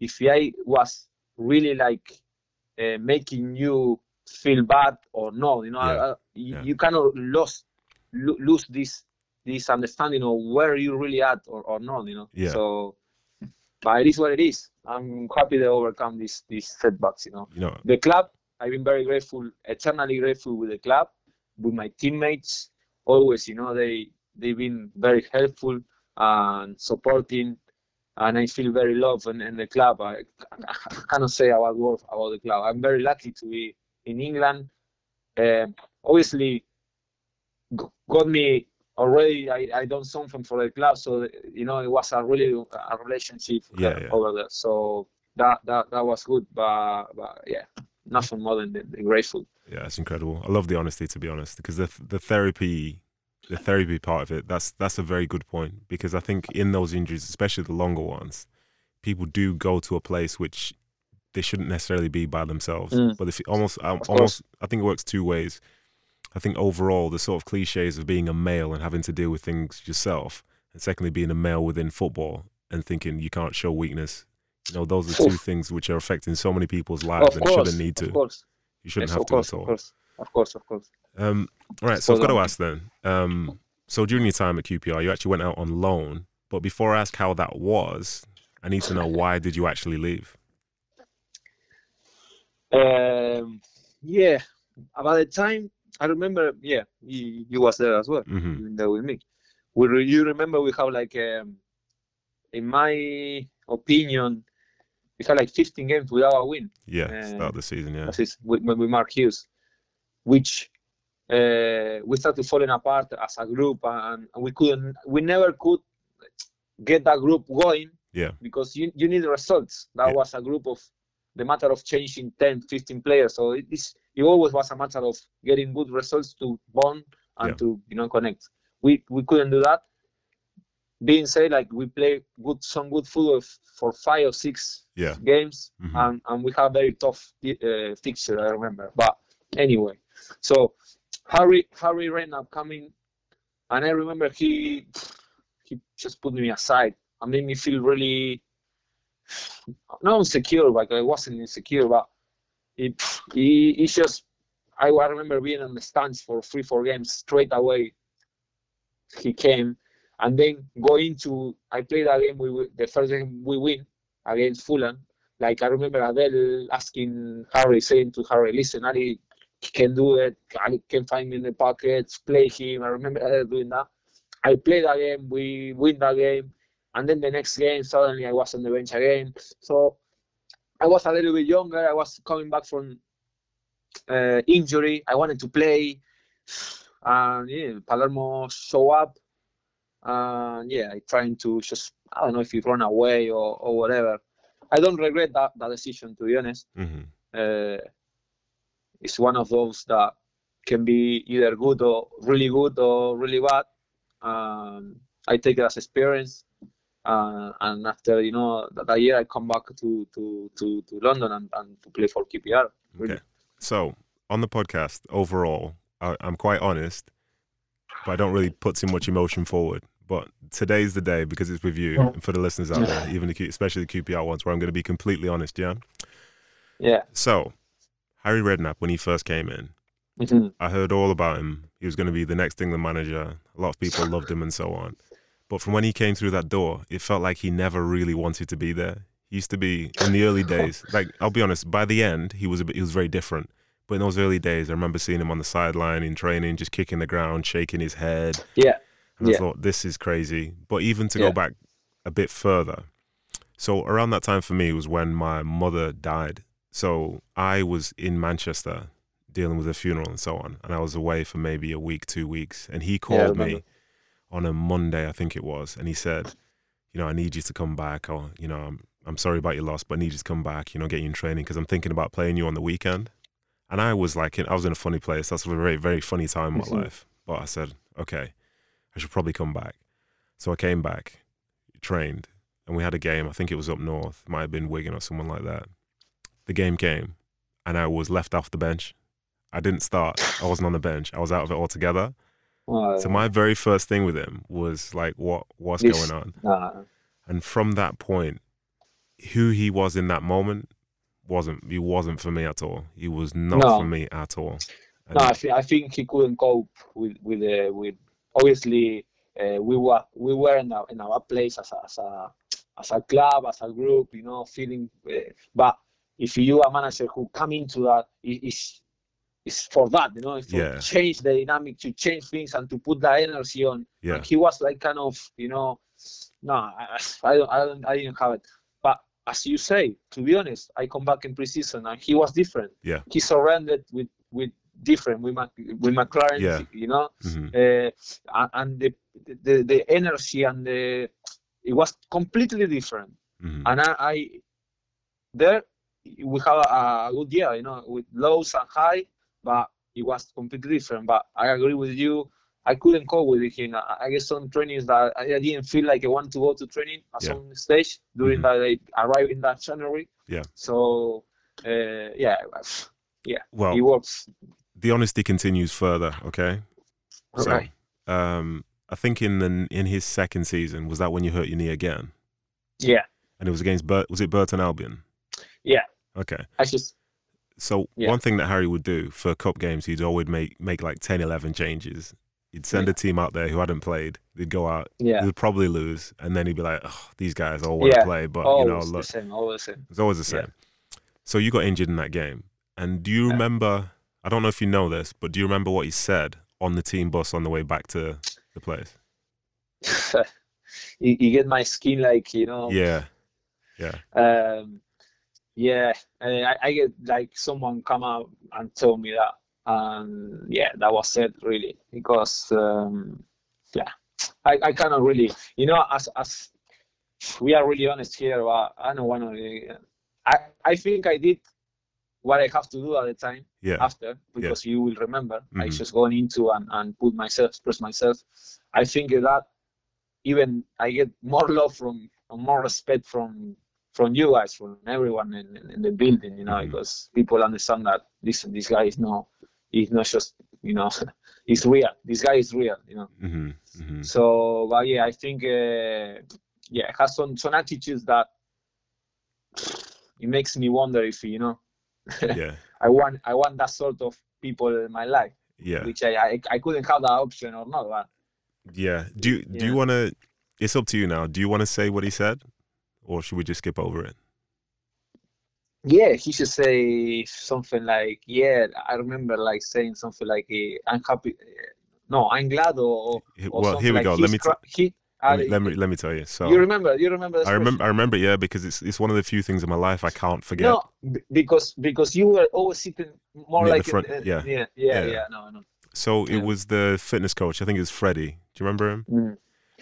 if I was really like uh, making you feel bad or no. You know, Yeah, uh, you, yeah. you cannot lose lo- lose this this understanding of where you really at or, or not. You know, Yeah. so. But it is what it is. I'm happy to overcome these these setbacks. You know You know. the club i've been very grateful eternally grateful with the club with my teammates always you know they they've been very helpful and supporting and i feel very loved in, in the club. I, I cannot say a bad word about the club. I'm very lucky to be in england. Um, obviously got me already I, I done something for the club so you know it was a really a relationship uh, Yeah, yeah. over there. So that that that was good but, but yeah nothing more than, than grateful. Yeah, it's incredible. I love the honesty, to be honest, because the the therapy, the therapy part of it, that's that's a very good point. Because I think in those injuries, especially the longer ones, people do go to a place which they shouldn't necessarily be by themselves. Mm. But if you almost, um, almost, I think it works two ways. I think overall, the sort of cliches of being a male and having to deal with things yourself, and secondly, being a male within football and thinking you can't show weakness. You know, those are two things which are affecting so many people's lives of and course shouldn't need to. of course You shouldn't yes, have of to course at all. of course of course of course Um, all right, so I've Hold got to ask then. Um, so during your time at QPR, you actually went out on loan. But before I ask how that was, I need to know why did you actually leave? um yeah about the time i remember yeah you, you was there as well hmm you were there with me we re- you remember we have like um in my opinion we had like 15 games without a win Yeah, Uh, start of the season. Yeah, is with, with Mark Hughes, which uh, we started falling apart as a group, and, we couldn't, we never could get that group going yeah, because you, you need results. That Yeah. was a group of the matter of changing 10, 15 players. So it is it always was a matter of getting good results to bond and Yeah. to you know connect. We we couldn't do that. Being said, like we play good some good football f- for five or six yeah, games, Mhm. and, and we have very tough uh, fixture. I remember, but anyway, so Harry Harry Redknapp coming, and I remember he he just put me aside and made me feel really not insecure, like I wasn't insecure, but it he, he just I, I remember being on the stands for three four games straight away. He came and then going to I played a game we the first game we win against Fulham. Like I remember Adel asking Harry, saying to Harry, "Listen, Ali can do it. I can find me in the pockets, play him." I remember doing that. I played that game, we win that game, and then the next game suddenly I was on the bench again. So I was a little bit younger. I was coming back from uh, injury. I wanted to play, and yeah, Palermo show up, and yeah, I trying to just I don't know if you run away or, or whatever. I don't regret that, that decision to be honest. hmm Uh, it's one of those that can be either good or really good or really bad. Um, I take it as experience. Uh, and after you know that, that year, I come back to to to, to London and, and to play for QPR. Really. Okay. So on the podcast overall, I, I'm quite honest, but I don't really put too much emotion forward. But today's the day because it's with you and for the listeners out there, even the Q- especially the QPR ones, where I'm going to be completely honest. Yeah. Yeah. So Harry Redknapp, when he first came in, Mhm. I heard all about him. He was going to be the next England manager. A lot of people loved him and so on. But from when he came through that door, it felt like he never really wanted to be there. He used to be in the early days. Like I'll be honest, by the end, he was a bit, he was very different. But in those early days, I remember seeing him on the sideline in training, just kicking the ground, shaking his head. Yeah. And I Yeah. thought, this is crazy. But even to Yeah. go back a bit further, so around that time for me was when my mother died. So I was in Manchester dealing with a funeral and so on, and I was away for maybe a week, two weeks. And he Yeah, called me on a Monday, I think it was, and he said, you know, I need you to come back. Or you know, I'm I'm sorry about your loss, but I need you to come back. You know, get you in training because I'm thinking about playing you on the weekend. And I was like, in, I was in a funny place. That's a very very funny time in my Mhm. life. But I said, okay, I should probably come back. So I came back, trained, and we had a game. I think it was up north, It might have been Wigan or someone like that. The game came, and I was left off the bench. I didn't start. I wasn't on the bench. I was out of it altogether. So my very first thing with him was like, what what's This- going on? And from that point, who he was in that moment wasn't he wasn't for me at all. He was not No. for me at all. And no, I, th- I think he couldn't cope with with uh, with obviously uh, we were we were in our in our place as a, as a as a club as a group, you know, feeling. Uh, but if you a manager who come into that, it, it's it's for that, you know, for Yeah. change the dynamic, to change things, and to put that energy on. yeah, And he was like kind of, you know, no, I, I don't, I don't, I didn't have it. But as you say, to be honest, I come back in preseason and he was different. Yeah. He surrendered with with different with Mac, with McClaren, Yeah. you know, mhm, uh, and- the, the the energy and the it was completely different. mhm. And I, I there we have a, a good year, you know, with lows and high, but it was completely different. But I agree with you. I couldn't cope with him. I, I guess some trainings that I, I didn't feel like I want to go to training at Yeah. some stage during Mhm. that I arrived in that January. Yeah. So uh, yeah, yeah, well, it works. the honesty continues further. Okay, so um, I think in the in his second season was that when you hurt your knee again, Yeah, and it was against Bur- was it Burton Albion? Yeah. Okay. I just So Yeah. one thing that Harry would do for cup games, he'd always make make like 10, 11 changes. He'd send a team out there who hadn't played. They'd go out. yeah. They'd probably lose, and then he'd be like, "Oh, these guys all want to Yeah. play," but always you know, the same, always the same. it's always the Yeah. same. So you got injured in that game, and do you Yeah. remember? I don't know if you know this, but do you remember what he said on the team bus on the way back to the place? you, you get my skin like you know. Yeah, yeah, um yeah and I, I get like someone come out and told me that and yeah that was it really because um yeah i, I cannot really you know as as we are really honest here but i don't want to i i think i did what i have to do at the time yeah, after because you will remember I Mhm. just gone into and, and put myself express myself. I think that even I get more love from and more respect from from you guys, from everyone in, in, in the building, you know, Mhm. because people understand that listen, this guy is no he's not just you know he's real. This guy is real, you know. hmm hmm So but yeah, I think uh, yeah, it has some some attitudes that it makes me wonder if you know yeah, I want I want that sort of people in my life, yeah, which I, I I couldn't have that option or not. But yeah. Do you, do you want to? It's up to you now. Do you want to say what he said, or should we just skip over it? yeah, he should say something like, "Yeah, I remember like saying something like, eh, I'm happy." No, I'm glad or. or well, here we like go. Let me t- he, Let me, let me let me tell you. So you remember? You remember? I remember I remember yeah because it's it's one of the few things in my life I can't forget. No, because because you were always sitting more Near the like front, uh, yeah. yeah, yeah, Yeah. yeah. No, no. So Yeah. it was the fitness coach. I think it was Freddie. Do you remember him? Mm.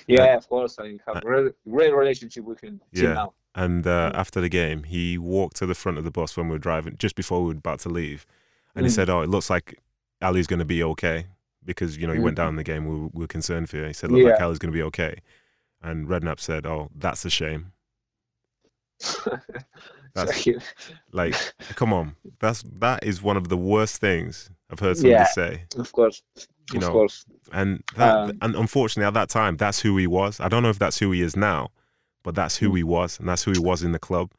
Yeah, of course. I have a great, great relationship with him Yeah. now. And uh, after the game, he walked to the front of the bus when we were driving, just before we were about to leave, and he Mm. said, "Oh, it looks like Ali's going to be okay because you know he went Mm. down in the game. We were, we were concerned for you." He said, "Look like Ali's going to be okay." and Redknapp said, "Oh, that's a shame." That's like, come on, that's that is one of the worst things I've heard somebody Yeah. say. of course, You of know, course. And that, Um, and unfortunately, at that time, that's who he was. I don't know if that's who he is now, but that's who he was, and that's who he was in the club.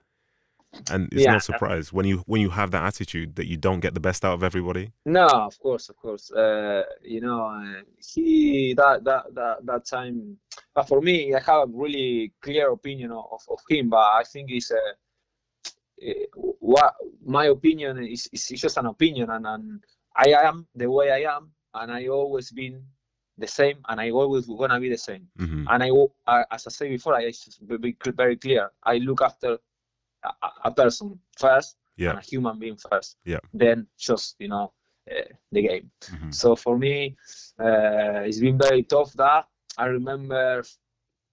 And it's Yeah. no surprise when you when you have that attitude that you don't get the best out of everybody. No, of course, of course. Uh, you know, uh, he that that that that time. But for me, I have a really clear opinion of, of him. But I think it's uh, eh, what my opinion is, is is just an opinion, and, and I am the way I am, and I always been the same, and I always gonna be the same. hmm And I, I as I said before, I just be very clear. I look after a, a- person first, Yeah. and a human being first. Yeah. Then just you know uh, the game. hmm So for me, uh, it's been very tough. That I remember.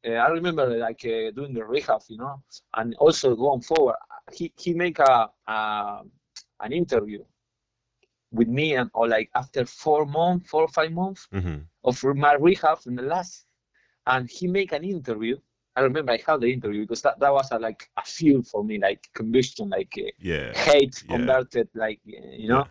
Uh, I remember like uh, doing the rehab, you know, and also going forward. He he make a, a an interview with me, and or like after four months, four or five months hmm of my rehab in the last, and he make an interview. I remember I had the interview because that, that was a, like a fuel for me, like combustion, like uh, Yeah. hate Yeah. converted, like uh, you know.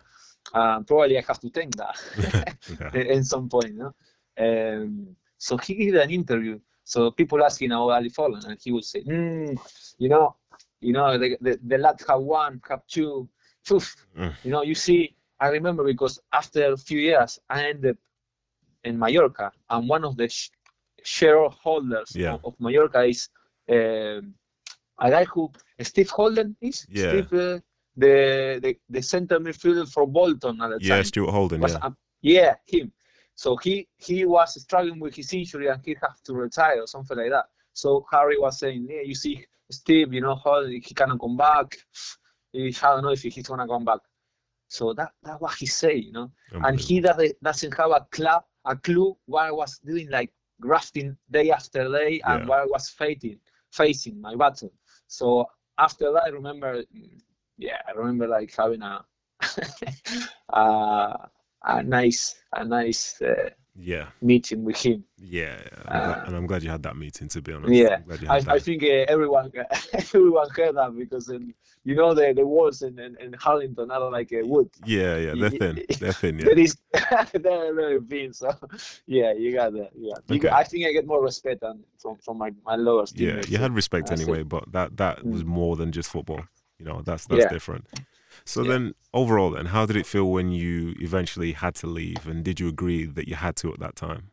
Um, probably I have to thank that yeah. at some point, you know. Um, so he did an interview. So people asking about Ali Faurlín, and he would say, mm, you know, you know, the, the, the lad have one, have two, poof. Mm. You know, you see, I remember because after a few years, I ended in Mallorca, and one of the sh- shareholders Yeah. of, of Mallorca is um, a guy who Steve Holden is. Yeah. Steve, uh, the, the the center midfielder for Bolton at the Yeah, time Stuart Holden. was Yeah. um, yeah him so he he was struggling with his injury and he had to retire or something like that so harry was saying yeah you see steve you know how he cannot come back He- i don't know if he's gonna come back so that that's what he say you know? And he doesn't, doesn't have a club a clue what i was doing like grafting day after day and Yeah. what i was facing facing my battle. So after that i remember yeah i remember like having a uh, a nice a nice uh, yeah. meeting with him. Yeah. Uh, I'm glad- and I'm glad you had that meeting. To be honest. Yeah, I'm glad you I, I think uh, everyone everyone heard that because you know the the walls in, in, in Harlington are like uh, wood. Yeah, yeah. They're thin. They're thin. Yeah. That is they're very thin. So yeah, you got that. Yeah, Okay. got, I think I get more respect than from from my my lowest. Yeah, you had respect anyway, but that that was Mm. more than just football. You know, that's that's Yeah. different. So Yeah. then, overall, then, how did it feel when you eventually had to leave, and did you agree that you had to at that time?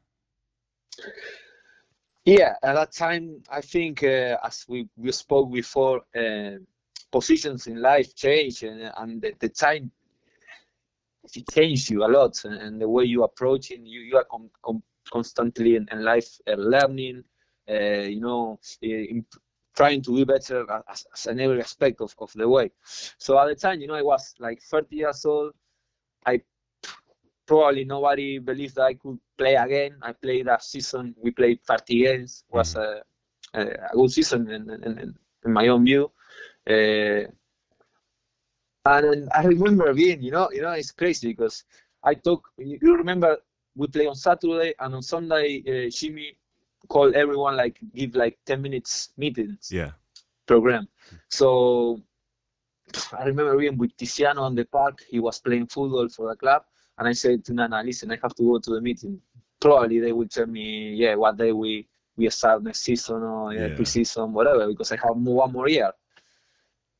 Yeah, at that time, I think uh, as we, we spoke before, uh, positions in life change, and, and the, the time it changed you a lot, and, and the way you approach it, you you are com- com- constantly in, in life uh, learning, uh, you know, in, trying to be better as, as in every aspect of, of the way. So at the time, you know, I was like 30 years old. I probably nobody believed that I could play again. I played that season. We played 30 games. was a, a, a good season in, in, in, my own view. Uh, and I remember being, you know, you know, it's crazy because I took. You you remember we play on Saturday and on Sunday. Uh, Jimmy called everyone like give like 10 minutes meetings Yeah, program. So I remember being with Tiziano on the park. He was playing football for the club, and I said to Nana, "Listen, I have to go to the meeting. Probably they will tell me, yeah, what day we we start next season or yeah, Yeah. pre-season, whatever, because I have one more year."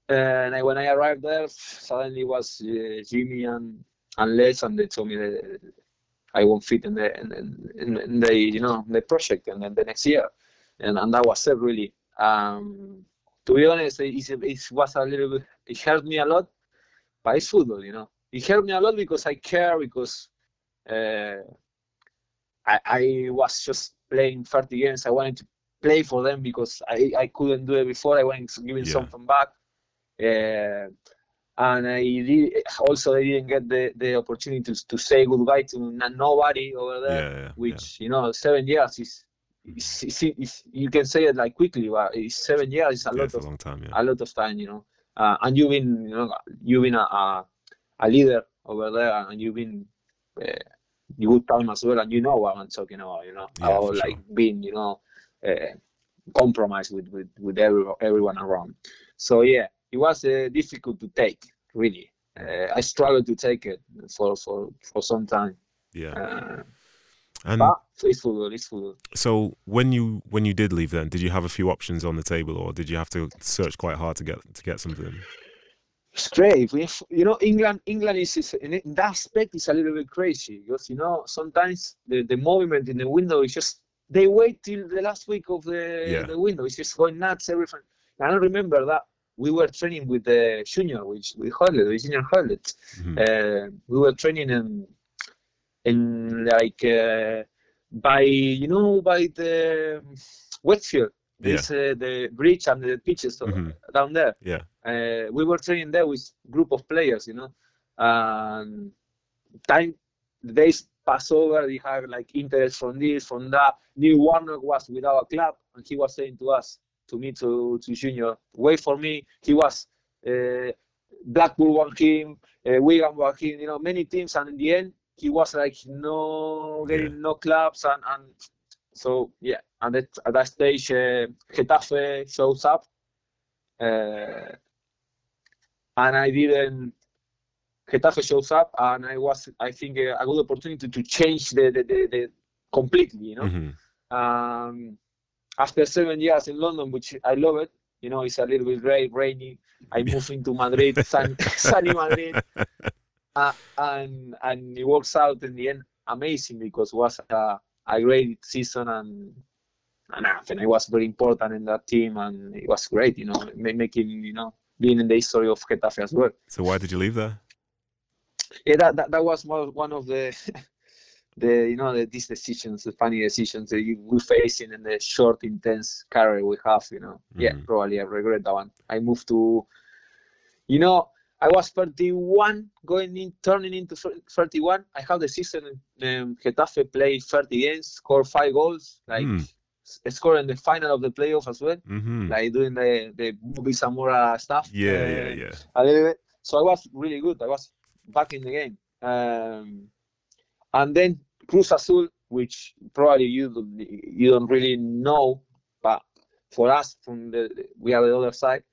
And I, when I arrived there, suddenly it was uh, Jimmy and and Les, and they told me that I won't fit in the in, in, in the you know the project and then the next year, and and that was it really. Um, to be honest, it, it, was a little bit. It hurt me a lot, but it's football, you know. It hurt me a lot because I care because uh, I I was just playing 30 games. I wanted to play for them because I, I couldn't do it before. I wanted giving Yeah. something back. Uh, and I did, also I didn't get the, the opportunity to, to say goodbye to n- nobody over there, yeah. yeah. which you know seven years is, is, is, is you can say it like quickly, but it's seven years is a Yeah, lot it's a of long time. Yeah, a lot of time, you know. Uh, and you've been, you know, you've been a, a, a leader over there, and you've been uh, you good time as well, and you know what I'm talking about, you know, Yeah, about like sure. being, you know, uh, compromise with with with every, everyone around. So yeah, it was uh, difficult to take. Really, uh, I struggled to take it for for for some time. Yeah. Uh, And but it's football. It's football. so when you when you did leave, then did you have a few options on the table, or did you have to search quite hard to get to get something? It's great. We, you know, England, England is, is in in that aspect is a little bit crazy because you know sometimes the, the movement in the window is just they wait till the last week of the Yeah. the window. It's just going nuts. Everything. I remember that we were training with the junior, which with Hoilett, with junior Hoilett. Mhm. Uh, we were training in in like uh, by you know by the Westfield. There's uh, the bridge and the pitches Mhm. down there Yeah. uh, we were training there with group of players, you know. And time days pass over, they have like interest from this, from that. Neil Warnock was with our club, and he was saying to us, to me, to to Junior, wait for me. He was uh, Blackpool want him, uh, Wigan want him, you know, many teams, and in the end, he was like no getting Yeah. no clubs, and and so yeah. And that, at that stage, uh, Getafe shows up. Uh, and I didn't. Getafe shows up, and I was, I think, a, a good opportunity to change the, the, the, the completely, you know. Mhm. Um, after seven years in London, which I love it, you know, it's a little bit gray, rainy. I moved into Madrid, sun, sunny Madrid, uh, and and it works out in the end amazing because it was a, a great season and and I was very important in that team and it was great, you know, making you know being in the history of Getafe as well. So why did you leave there? Yeah, that that, that was one of the the you know the, these decisions, the funny decisions that you we facing in the short, intense career we have. You know, yeah, Mhm. probably I regret that one. I moved to, you know, I was 31 going in, turning into 31. I had the season um, Getafe played 30 games, scored five goals, like s- scored in the final of the playoff as well, hmm like doing the the Bobby Zamora stuff. Yeah, yeah, Uh, yeah. a little bit. So I was really good. I was back in the game. Um, and then Cruz Azul, which probably you don't, you don't really know, but for us from the we are the other side.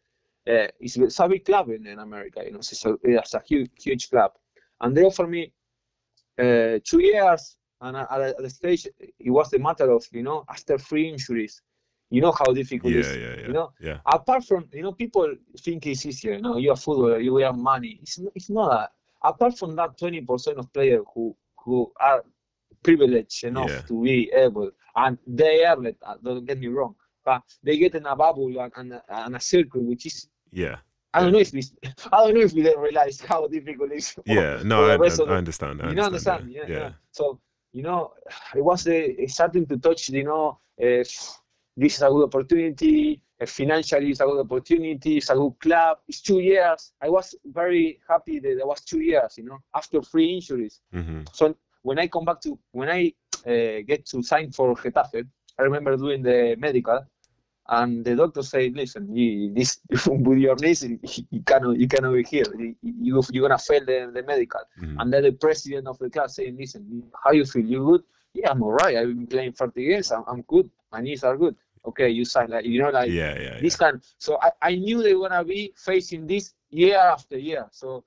Uh, it's, it's a big club in, in America. You know, it's a, it's a huge huge club, and they offered me uh, two years. And at, at the stage, it was a matter of you know after three injuries, you know how difficult it Yeah, is. yeah, yeah. You know, yeah. apart from you know people think it's easier you know you're a footballer you have money it's, it's not that apart from that 20% of players who who are privileged enough Yeah. to be able and they earn it don't get me wrong but they get in a bubble and, a- and a circle which is Yeah. I don't Yeah. know if we I don't know if we didn't realize how difficult it is Yeah. No, I, I, the- I understand. I you know, understand. yeah. Yeah. So you know, it was the starting to touch. You know, uh, this is a good opportunity. Uh, financially, it's a good opportunity. It's a good club. It's two years. I was very happy that there was two years. You know, after three injuries. hmm So when I come back to when I uh, get to sign for Getafe, I remember doing the medical, and the doctor said, "Listen, you, this with your knees, you, cannot you cannot be here. You, you you're gonna fail the, the medical." hmm And then the president of the club saying, "Listen, how you feel? You good? Yeah, I'm alright. I've been playing 30 games. I'm, I'm good. My knees are good. Okay, you sign like you know like Yeah, yeah, this yeah. kind. So I, I knew they were gonna be facing this year after year. So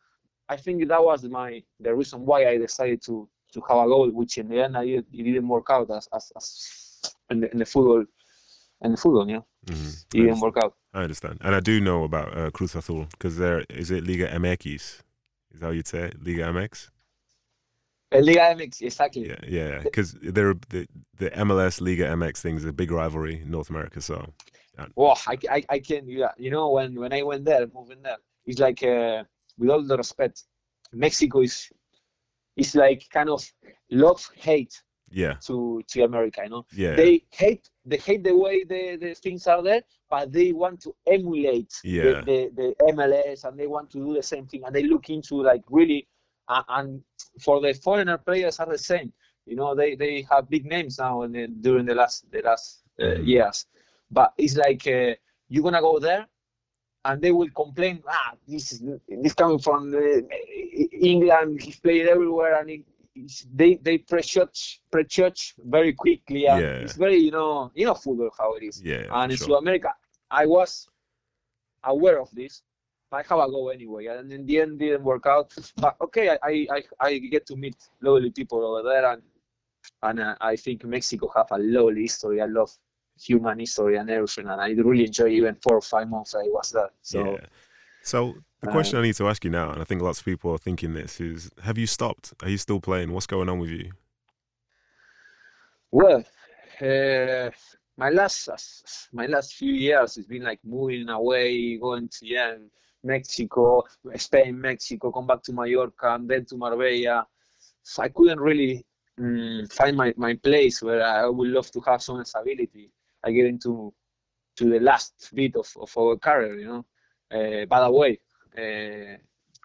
I think that was my the reason why I decided to to have a goal, which in the end I it didn't work out as as, as in, the, in the football in the football. Yeah, hmm it didn't work out. I understand. And I do know about uh, Cruz Azul because there is it Liga MX. Is that how you'd say it? Liga MX? Uh, Liga MX, exactly. Yeah, yeah. Because they're the the MLS Liga MX thing is a big rivalry in North America. So Well, I, I, I can that. You know, when, when I went there, moving there, it's like, uh, with all the respect, Mexico is is like kind of love hate yeah, to to America. You know, yeah, they hate they hate the way the, the things are there, but they want to emulate Yeah. the, the, the MLS and they want to do the same thing. And they look into like really, uh, and for the foreigner players are the same. You know, they, they have big names now and during the last the last uh, Mhm. years, but it's like uh, you're gonna go there. And they will complain, ah, this is this coming from the, England. He's played everywhere, and he, they they prejudge prejudge very quickly and Yeah. it's very you know you know football how it is Yeah. and in sure. South America I was aware of this I have a go anyway and in the end didn't work out but okay I I, I, I get to meet lovely people over there and and uh, I think Mexico have a lovely history I love human history and everything and I really enjoy even four or five months I was there so yeah. So the uh, question I need to ask you now, and I think lots of people are thinking this, is: Have you stopped? Are you still playing? What's going on with you? Well, uh, my last my last few years has been like moving away, going to yeah, Mexico, Spain, Mexico, come back to Mallorca, and then to Marbella. So I couldn't really mm, find my, my place where I would love to have some stability. I get into to the last bit of, of our career, you know. Uh, by the way, uh,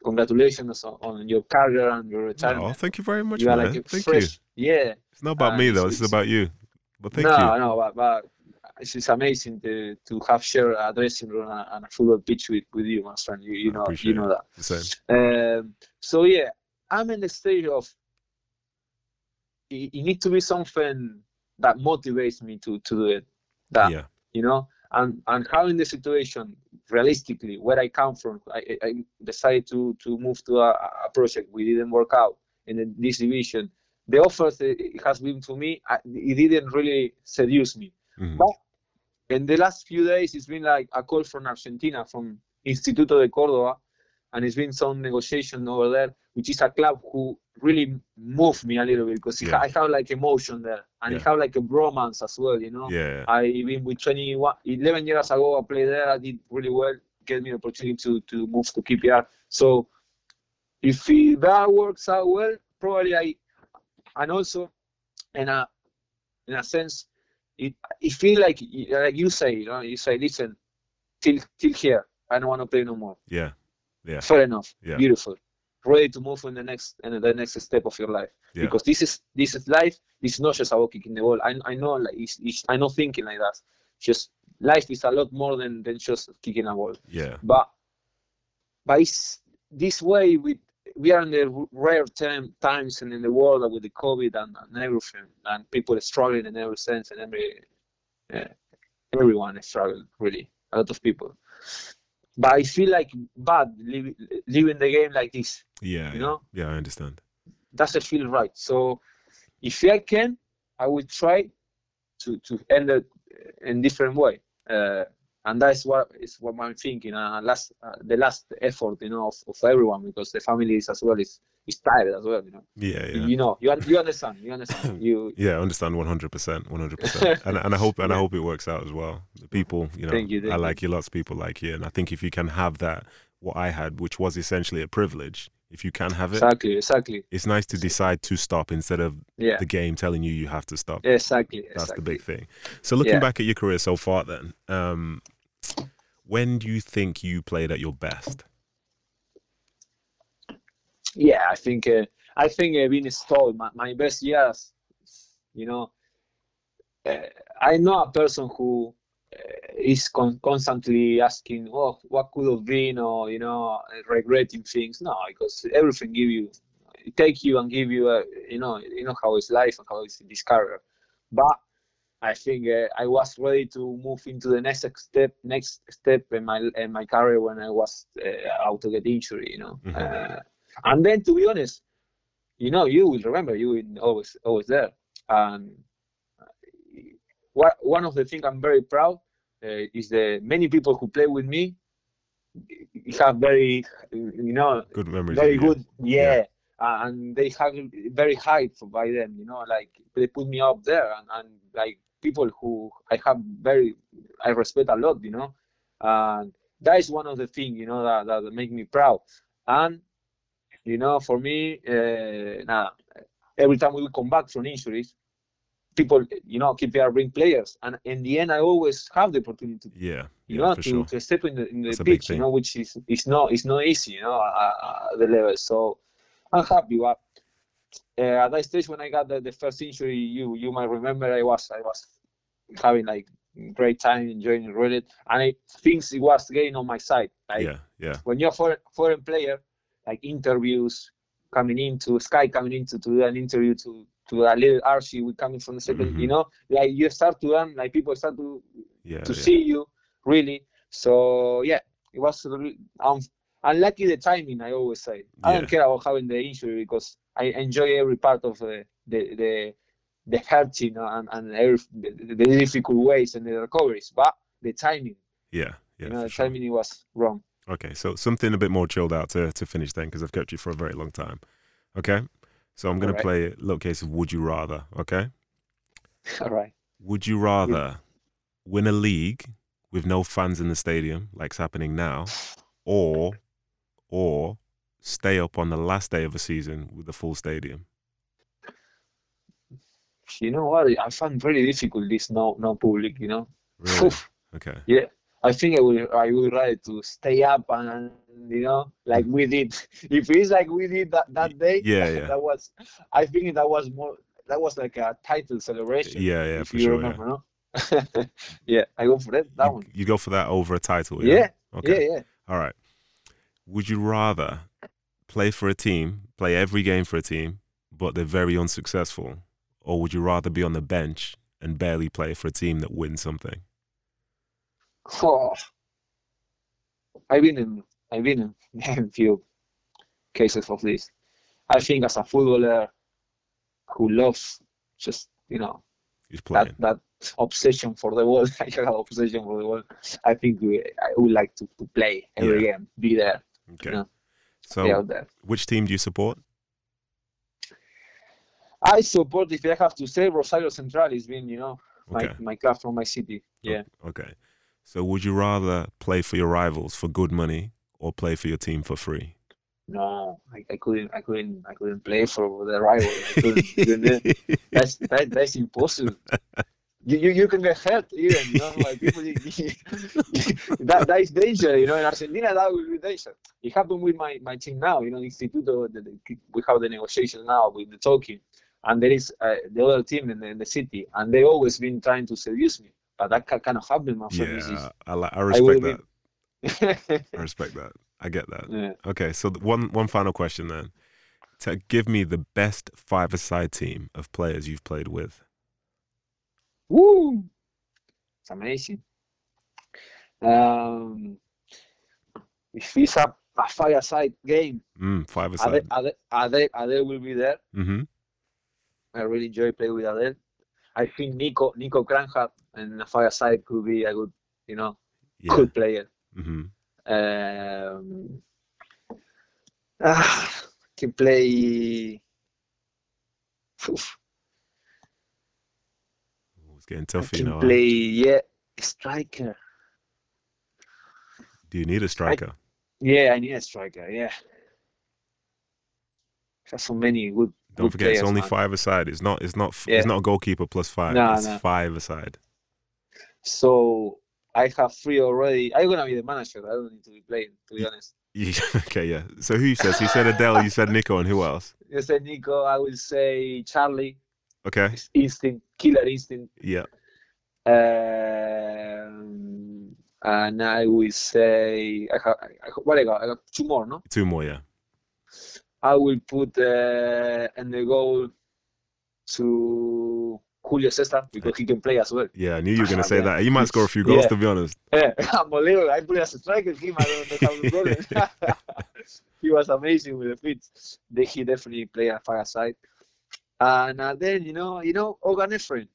congratulations on, on your career and your retirement. Oh, thank you very much, you are man. like thank you. yeah. It's not about uh, me though. Is it's- about you. But thank no, you. no, no, but, but it's, it's amazing to to have shared a dressing room and a football pitch with, with you, my friend. You, you know, you know that. The same. Um, so yeah, I'm in the stage of it, it need to be something that motivates me to to do it. That Yeah. you know, and and having the situation realistically where I come from, I, I decided to to move to a, a project. We didn't work out in this division. The offers it has been to me, it didn't really seduce me. Mhm. But in the last few days, it's been like a call from Argentina, from Instituto de Córdoba, and it's been some negotiation over there, which is a club who really moved me a little bit because Yeah. I have like emotion there, and Yeah. have like a bromance as well, you know. Yeah. I been with 21, 11 years ago, I played there, I did really well, get me the opportunity to, to move to QPR. So if it, that works out well, probably I, and also, in a, in a sense, it, it feel like, like you say, you know, you say, listen, till, till here, I don't want to play no more. Yeah. Yeah. Fair enough. Yeah. Beautiful. Ready to move in the next in the next step of your life. Yeah. Because this is this is life. This is not just about kicking the ball. I I know like it's, it's, I'm not thinking like that. Just life is a lot more than, than just kicking a ball. Yeah. But but it's this way we we are in the rare time, times and in the world with the COVID and, and everything and people are struggling in every sense and every uh, everyone is struggling really a lot of people. But I feel like bad living the game like this. Yeah. You yeah. know? Yeah, I understand. Doesn't feel right. So if I can, I will try to to end it in different way. Uh, and that's what is what I'm thinking. Uh, last uh, the last effort, you know, of, of everyone because the family is as well is is tired as well. You know, Yeah, yeah. you know, you you understand, you understand. You Yeah, I understand one hundred percent, one hundred percent, and and I hope and I hope it works out as well. The people, you know, Thank you, thank I like you. Lots of people like you, and I think if you can have that, what I had, which was essentially a privilege, if you can have it, exactly, exactly. it's nice to decide to stop instead of Yeah, the game telling you you have to stop. exactly. That's exactly. the big thing. So looking Yeah. back at your career so far, then, um, when do you think you played at your best? yeah, I think uh, I think uh, being installed my, my best years, you know, uh, I'm not a person who is con- constantly asking, oh, what could have been, or you know, regretting things. No, because everything give you, take you and give you, a, you know, you know how it's life and how it's this career. But I think uh, I was ready to move into the next step, next step in my in my career when I was uh, out to get injury, you know. Mhm. Uh, and then to be honest, you know, you will remember you were always always there. And what one of the things I'm very proud uh, is the many people who play with me have very, you know, Good memories. very good, yeah. Uh, and they have very high by them, you know, like they put me up there, and, and like people who I have very, I respect a lot, you know, and that is one of the things, you know, that, that make me proud. And you know, for me, uh, nah, every time we come back from injuries, people, you know, keep there bring players, and in the end, I always have the opportunity Yeah, you yeah, know, to, sure. to step in the in the That's a big pitch, you know, which is it's not it's not easy, you know, at, at the level. So I'm happy. But uh, at that stage when I got the, the first injury, you you might remember I was I was having like great time enjoying it really, and I think it was getting on my side. Like yeah, yeah, when you're a foreign, foreign player, like interviews, coming into Sky coming into to do an interview to to a little Archie with coming from the 2nd Mhm. You know, like you start to learn, like people start to Yeah. to yeah. see you really. So yeah, it was really, um, unlucky the timing. I always say I Yeah. don't care about having the injury because I enjoy every part of the the the, the hurting and and every, the, the difficult ways and the recoveries, but the timing, Yeah. Yeah. you know, the sure. timing was wrong. Okay, so something a bit more chilled out to, to finish then, because I've kept you for a very long time. Okay, so I'm going to play a little case of Would You Rather. Okay, All right. would you rather win a league with no fans in the stadium, like's happening now, or or stay up on the last day of a season with a full stadium? You know what? I find very difficult this no no public. You know. Really? Okay. Yeah, I think I would I would rather to stay up and you know like we did. If it's like we did that, that day, Yeah, yeah. that was I think that was more that was like a title celebration. Yeah, yeah, if for you sure. remember, no? yeah, I go for that. That You, one. you go for that over a title? Yeah, Okay. yeah, yeah. All right. Would you rather play for a team, play every game for a team, but they're very unsuccessful, or would you rather be on the bench and barely play for a team that wins something? Oh, I've been in I've been in, few cases of this. I think as a footballer who loves just you know that that obsession for the world, I have obsession for the ball. I think we, I would like to, to play every game, be there, okay. yeah. So, be out there. which team do you support? I support, if I have to say, Rosario Central has been, you know, my, Okay. my club from my city. Yeah. Okay. So, would you rather play for your rivals for good money or play for your team for free? No, I, I couldn't, I couldn't, I couldn't play for the rival. I that's that, that's impossible. You, you, you can get hurt even, you know, like people, that, that is danger, you know, in Argentina that will be danger. It happened with my, my team now, you know, Instituto, the, the, we have the negotiation now with the talking, and there is uh, the other team in the, in the city, and they always been trying to seduce me, but that ca- cannot happen, my friend. Yeah, I, I respect be- that. is- I respect that. I get that. yeah. Okay, so one one final question then. To give me the best five-a-side team of players you've played with. Woo! It's amazing. Um, if it's a, a fireside game, Mm, five-a-side. Adel, Adel, Adel will be there. Mm-hmm. I really enjoy playing with Adel. I think Nico Niko Kranjčar and a fireside could be a good, you know, Yeah. good player. Mm-hmm. Um, ah, can play. Oof, It's getting tough for you can now. huh? play, yeah, striker. Do you need a striker? Yeah, I need a striker. Yeah, there's so many good. Don't good forget, it's only man. five aside. It's not. It's not. Yeah. It's not a goalkeeper plus five. No, it's no. five aside. So I have three already. I'm gonna be the manager. I don't need to be playing, to be honest. Yeah, okay, yeah. So who says? He said Adel. You said Niko, and who else? You said Niko. I will say Charlie. Okay. Instinct, killer instinct. Yeah. Um, and I will say I have, I have what I got. I got two more, no? Two more. Yeah. I will put uh, in the goal to Julio Cesar because he can play as well. Yeah. I knew you were gonna say that. He might score a few goals, Yeah. to be honest. Yeah, unbelievable. I put as a striker him. I don't, a problem. he was amazing with the feet. He definitely played a fire side. And uh, then you know, you know, Hogan Ephraim.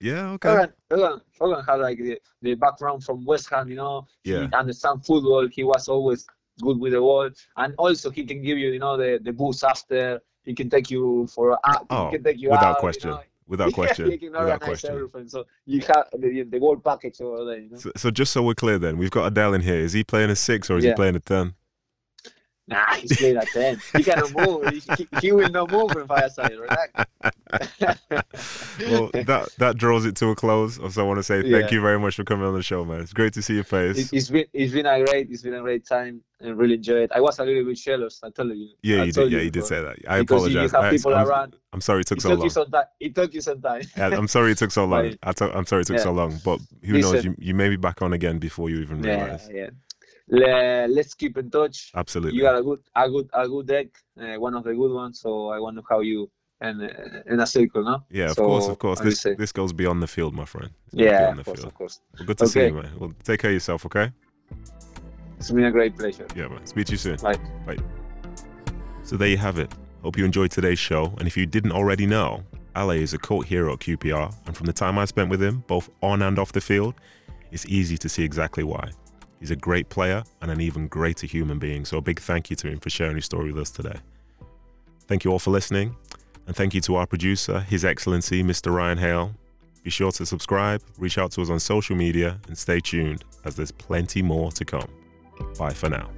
Yeah. Okay. Hogan, Hogan, Ogan had like the, the background from West Ham. You know, Yeah. he understand football. He was always good with the ball, and also he can give you, you know, the the boost after. He can take you for out. Oh, he can take you without out, question. You know? Without Yeah, question. can Without question. everything. So you have the, the whole package over there. You know? So, so just so we're clear, then we've got Adel in here. Is he playing a six or is he playing a ten? Nah, he's playing at 10. He cannot move. He, he, will not move in fireside. Relax. Well, that that draws it to a close. Also, I want to say thank Yeah. you very much for coming on the show, man. It's great to see your face. It, it's been it's been a great it's been a great time and really enjoyed it. I was a little bit jealous. I told you. yeah, I you did. Yeah, you did say that. I because you apologize. have I- people I'm, around. I'm sorry it took It so took long. you some time. It took you some time. Yeah, I'm sorry it took so long. I to- I'm sorry it took Yeah. so long. But who knows? You, you may be back on again before you even yeah, realize. yeah. Le- let's keep in touch. Absolutely. You got a good, a good, a good deck, uh, one of the good ones. So I want wonder how you and uh, in a circle, no? yeah, of So, course, of course. This say? this goes beyond the field, my friend. Goes yeah, beyond of course, field. of course. Well, good to see you, man. Well, take care of yourself, okay? It's been a great pleasure. Yeah, man. Speak to you soon. Bye. So there you have it. Hope you enjoyed today's show. And if you didn't already know, Ale is a cult hero at QPR. And from the time I spent with him, both on and off the field, it's easy to see exactly why. He's a great player and an even greater human being. So a big thank you to him for sharing his story with us today. Thank you all for listening. And thank you to our producer, His Excellency, Mr. Ryan Hale. Be sure to subscribe, reach out to us on social media, and stay tuned as there's plenty more to come. Bye for now.